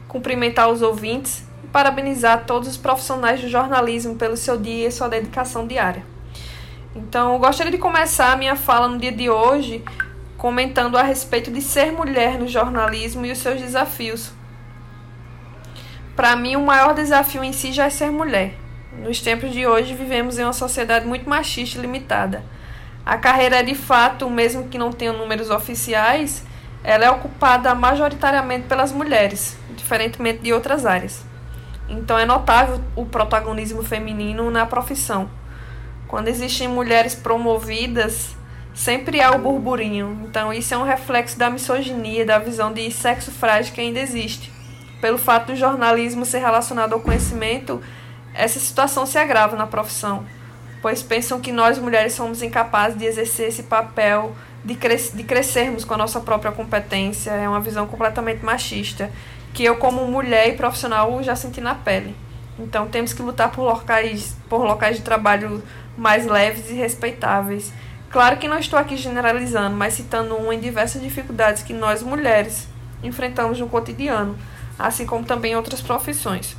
cumprimentar os ouvintes e parabenizar todos os profissionais do jornalismo pelo seu dia e sua dedicação diária. Então, gostaria de começar a minha fala no dia de hoje comentando a respeito de ser mulher no jornalismo e os seus desafios. Para mim, o maior desafio em si já é ser mulher. Nos tempos de hoje, vivemos em uma sociedade muito machista e limitada. A carreira é de fato, mesmo que não tenha números oficiais, ela é ocupada majoritariamente pelas mulheres, diferentemente de outras áreas. Então é notável o protagonismo feminino na profissão. Quando existem mulheres promovidas, sempre há o burburinho. Então, isso é um reflexo da misoginia, da visão de sexo frágil que ainda existe. Pelo fato do jornalismo ser relacionado ao conhecimento, essa situação se agrava na profissão, pois pensam que nós mulheres somos incapazes de exercer esse papel de, cres de crescermos com a nossa própria competência. É uma visão completamente machista, que eu, como mulher e profissional, já senti na pele. Então, temos que lutar por locais, por locais de trabalho mais leves e respeitáveis Claro que não estou aqui generalizando, mas citando uma em diversas dificuldades que nós mulheres enfrentamos no cotidiano, assim como também outras profissões.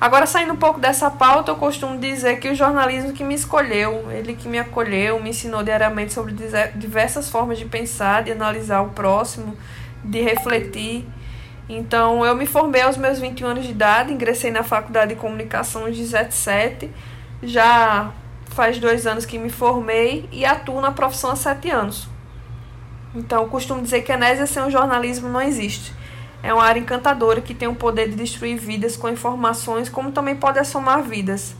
Agora, saindo um pouco dessa pauta, eu costumo dizer que o jornalismo que me escolheu, ele que me acolheu, me ensinou diariamente sobre diversas formas de pensar, de analisar o próximo, de refletir. Então, eu me formei aos meus 21 anos de idade, ingressei na Faculdade de Comunicação aos 17, já faz dois anos que me formei e atuo na profissão há sete anos. Então, eu costumo dizer que a Nésia sem o jornalismo não existe. É uma área encantadora que tem o poder de destruir vidas com informações, como também pode assomar vidas.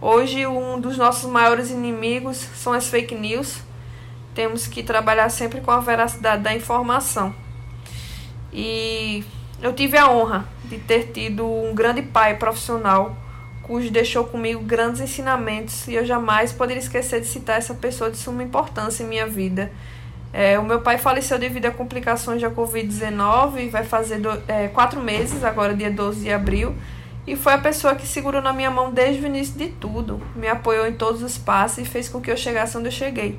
Hoje, um dos nossos maiores inimigos são as fake news. Temos que trabalhar sempre com a veracidade da informação. E eu tive a honra de ter tido um grande pai profissional cujo deixou comigo grandes ensinamentos e eu jamais poderia esquecer de citar essa pessoa de suma importância em minha vida. É, o meu pai faleceu devido a complicações da Covid-19, vai fazer do, é, quatro meses, agora dia 12 de abril, e foi a pessoa que segurou na minha mão desde o início de tudo, me apoiou em todos os passos e fez com que eu chegasse onde eu cheguei.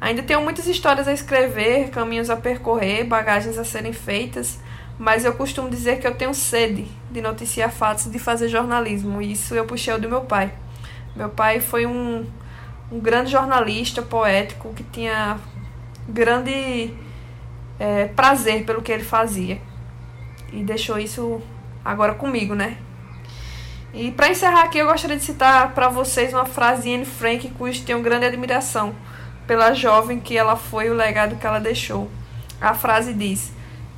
Ainda tenho muitas histórias a escrever, caminhos a percorrer, bagagens a serem feitas, mas eu costumo dizer que eu tenho sede de noticiar fatos, de fazer jornalismo. E isso eu puxei do meu pai. Meu pai foi um, um grande jornalista, poético, que tinha grande é, prazer pelo que ele fazia. E deixou isso agora comigo, né? E para encerrar aqui, eu gostaria de citar para vocês uma frase de Anne Frank, cujo tenho grande admiração pela jovem que ela foi e o legado que ela deixou. A frase diz: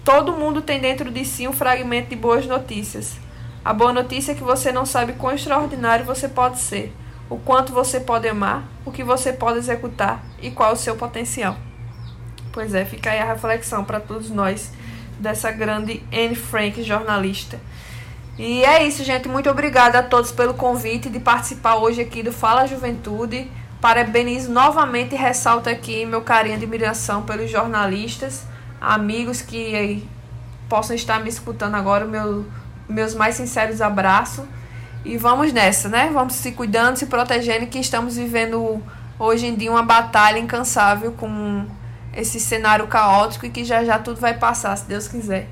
Todo mundo tem dentro de si um fragmento de boas notícias. A boa notícia é que você não sabe quão extraordinário você pode ser, o quanto você pode amar, o que você pode executar e qual o seu potencial. Pois é, fica aí a reflexão para todos nós dessa grande Anne Frank, jornalista. E é isso, gente. Muito obrigada a todos pelo convite de participar hoje aqui do Fala Juventude. Parabenizo novamente e ressalto aqui meu carinho e admiração pelos jornalistas amigos que possam estar me escutando agora, meu, meus mais sinceros abraços. E vamos nessa, né? Vamos se cuidando, se protegendo, que estamos vivendo hoje em dia uma batalha incansável com esse cenário caótico e que já já tudo vai passar, se Deus quiser.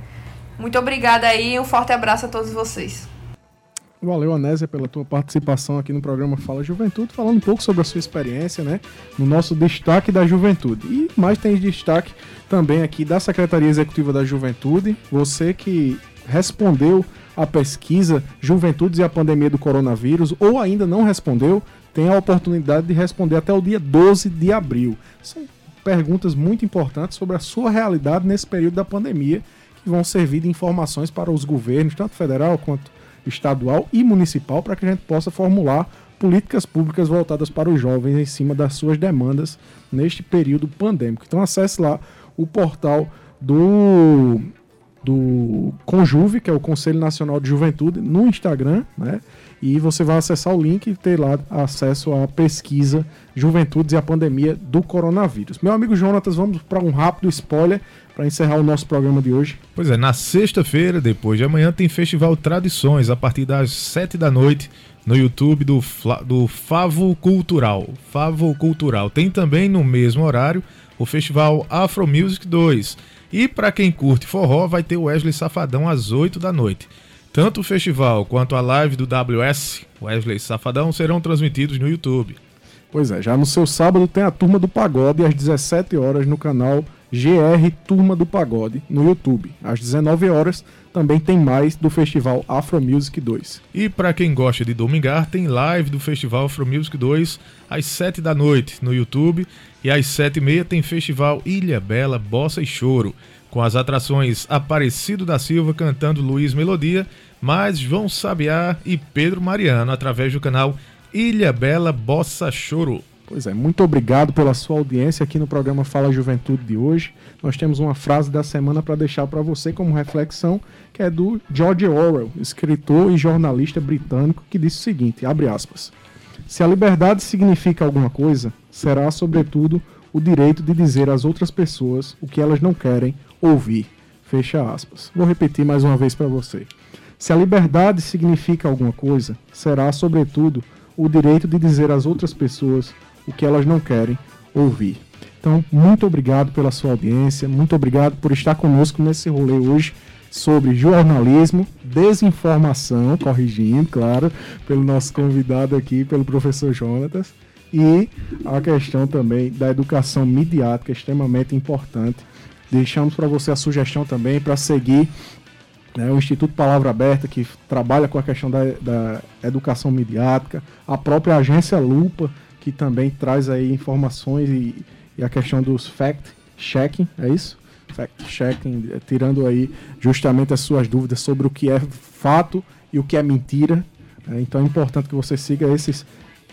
Muito obrigada aí e um forte abraço a todos vocês. Valeu, Anésia, pela tua participação aqui no programa Fala Juventude, falando um pouco sobre a sua experiência, né? No nosso destaque da juventude. E mais tem destaque também aqui da Secretaria Executiva da Juventude. Você que respondeu a pesquisa Juventudes e a Pandemia do Coronavírus, ou ainda não respondeu, tem a oportunidade de responder até o dia 12 de abril. São perguntas muito importantes sobre a sua realidade nesse período da pandemia, que vão servir de informações para os governos, tanto federal quanto estadual e municipal, para que a gente possa formular políticas públicas voltadas para os jovens em cima das suas demandas neste período pandêmico. Então acesse lá o portal do do Conjuve, que é o Conselho Nacional de Juventude, no Instagram, né? E você vai acessar o link e ter lá acesso à pesquisa Juventudes e a Pandemia do Coronavírus. Meu amigo Jonatas, vamos para um rápido spoiler para encerrar o nosso programa de hoje. Pois é, na sexta-feira, depois de amanhã, tem Festival Tradições, a partir das sete da noite, no YouTube do, do Favo Cultural. Favo Cultural. Tem também no mesmo horário o Festival Afro Music 2 e para quem curte forró, vai ter o Wesley Safadão às 8 da noite. Tanto o festival quanto a live do WS, Wesley Safadão, serão transmitidos no YouTube. Pois é, já no seu sábado tem a Turma do Pagode às 17 horas no canal GR Turma do Pagode no YouTube. Às 19 horas também tem mais do Festival Afro Music 2. E para quem gosta de domingar, tem live do Festival Afro Music 2 às 7 da noite no YouTube e às 7 e meia tem Festival Ilha Bela, Bossa e Choro, com as atrações Aparecido da Silva cantando Luiz Melodia, mais João Sabiá e Pedro Mariano através do canal Ilha Bela Bossa Choro. Pois é, muito obrigado pela sua audiência aqui no programa Fala Juventude de hoje. Nós temos uma frase da semana para deixar para você como reflexão, que é do George Orwell, escritor e jornalista britânico, que disse o seguinte, abre aspas: Se a liberdade significa alguma coisa, será sobretudo o direito de dizer às outras pessoas o que elas não querem ouvir. Fecha aspas. Vou repetir mais uma vez para você. Se a liberdade significa alguma coisa, será sobretudo o direito de dizer às outras pessoas o que elas não querem ouvir. Então, muito obrigado pela sua audiência, muito obrigado por estar conosco nesse rolê hoje sobre jornalismo, desinformação, corrigindo, claro, pelo nosso convidado aqui, pelo professor Jonatas, e a questão também da educação midiática, extremamente importante. Deixamos para você a sugestão também para seguir né, o Instituto Palavra Aberta, que trabalha com a questão da, da educação midiática, a própria agência Lupa, que também traz aí informações e, e a questão dos fact-checking, é isso? Fact-checking, eh, tirando aí justamente as suas dúvidas sobre o que é fato e o que é mentira. É, então é importante que você siga esses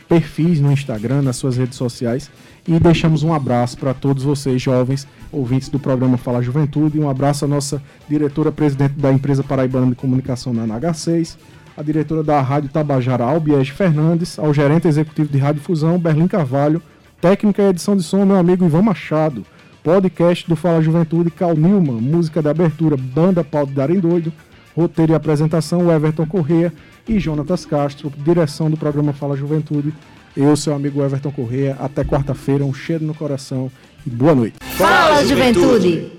perfis no Instagram, nas suas redes sociais. E deixamos um abraço para todos vocês, jovens ouvintes do programa Fala Juventude. Um abraço à nossa diretora-presidente da empresa Paraibana de Comunicação na NH6 a diretora da Rádio Tabajara, Albiege Fernandes, ao gerente executivo de Rádio Fusão, Berlim Carvalho, técnica e edição de som, meu amigo Ivan Machado, podcast do Fala Juventude, Cal Nilman, música de abertura, banda Pau de Darem Doido, roteiro e apresentação, Everton Correia e Jonatas Castro, direção do programa Fala Juventude. Eu, seu amigo Everton Correia, até quarta-feira, um cheiro no coração e boa noite. Fala, Juventude.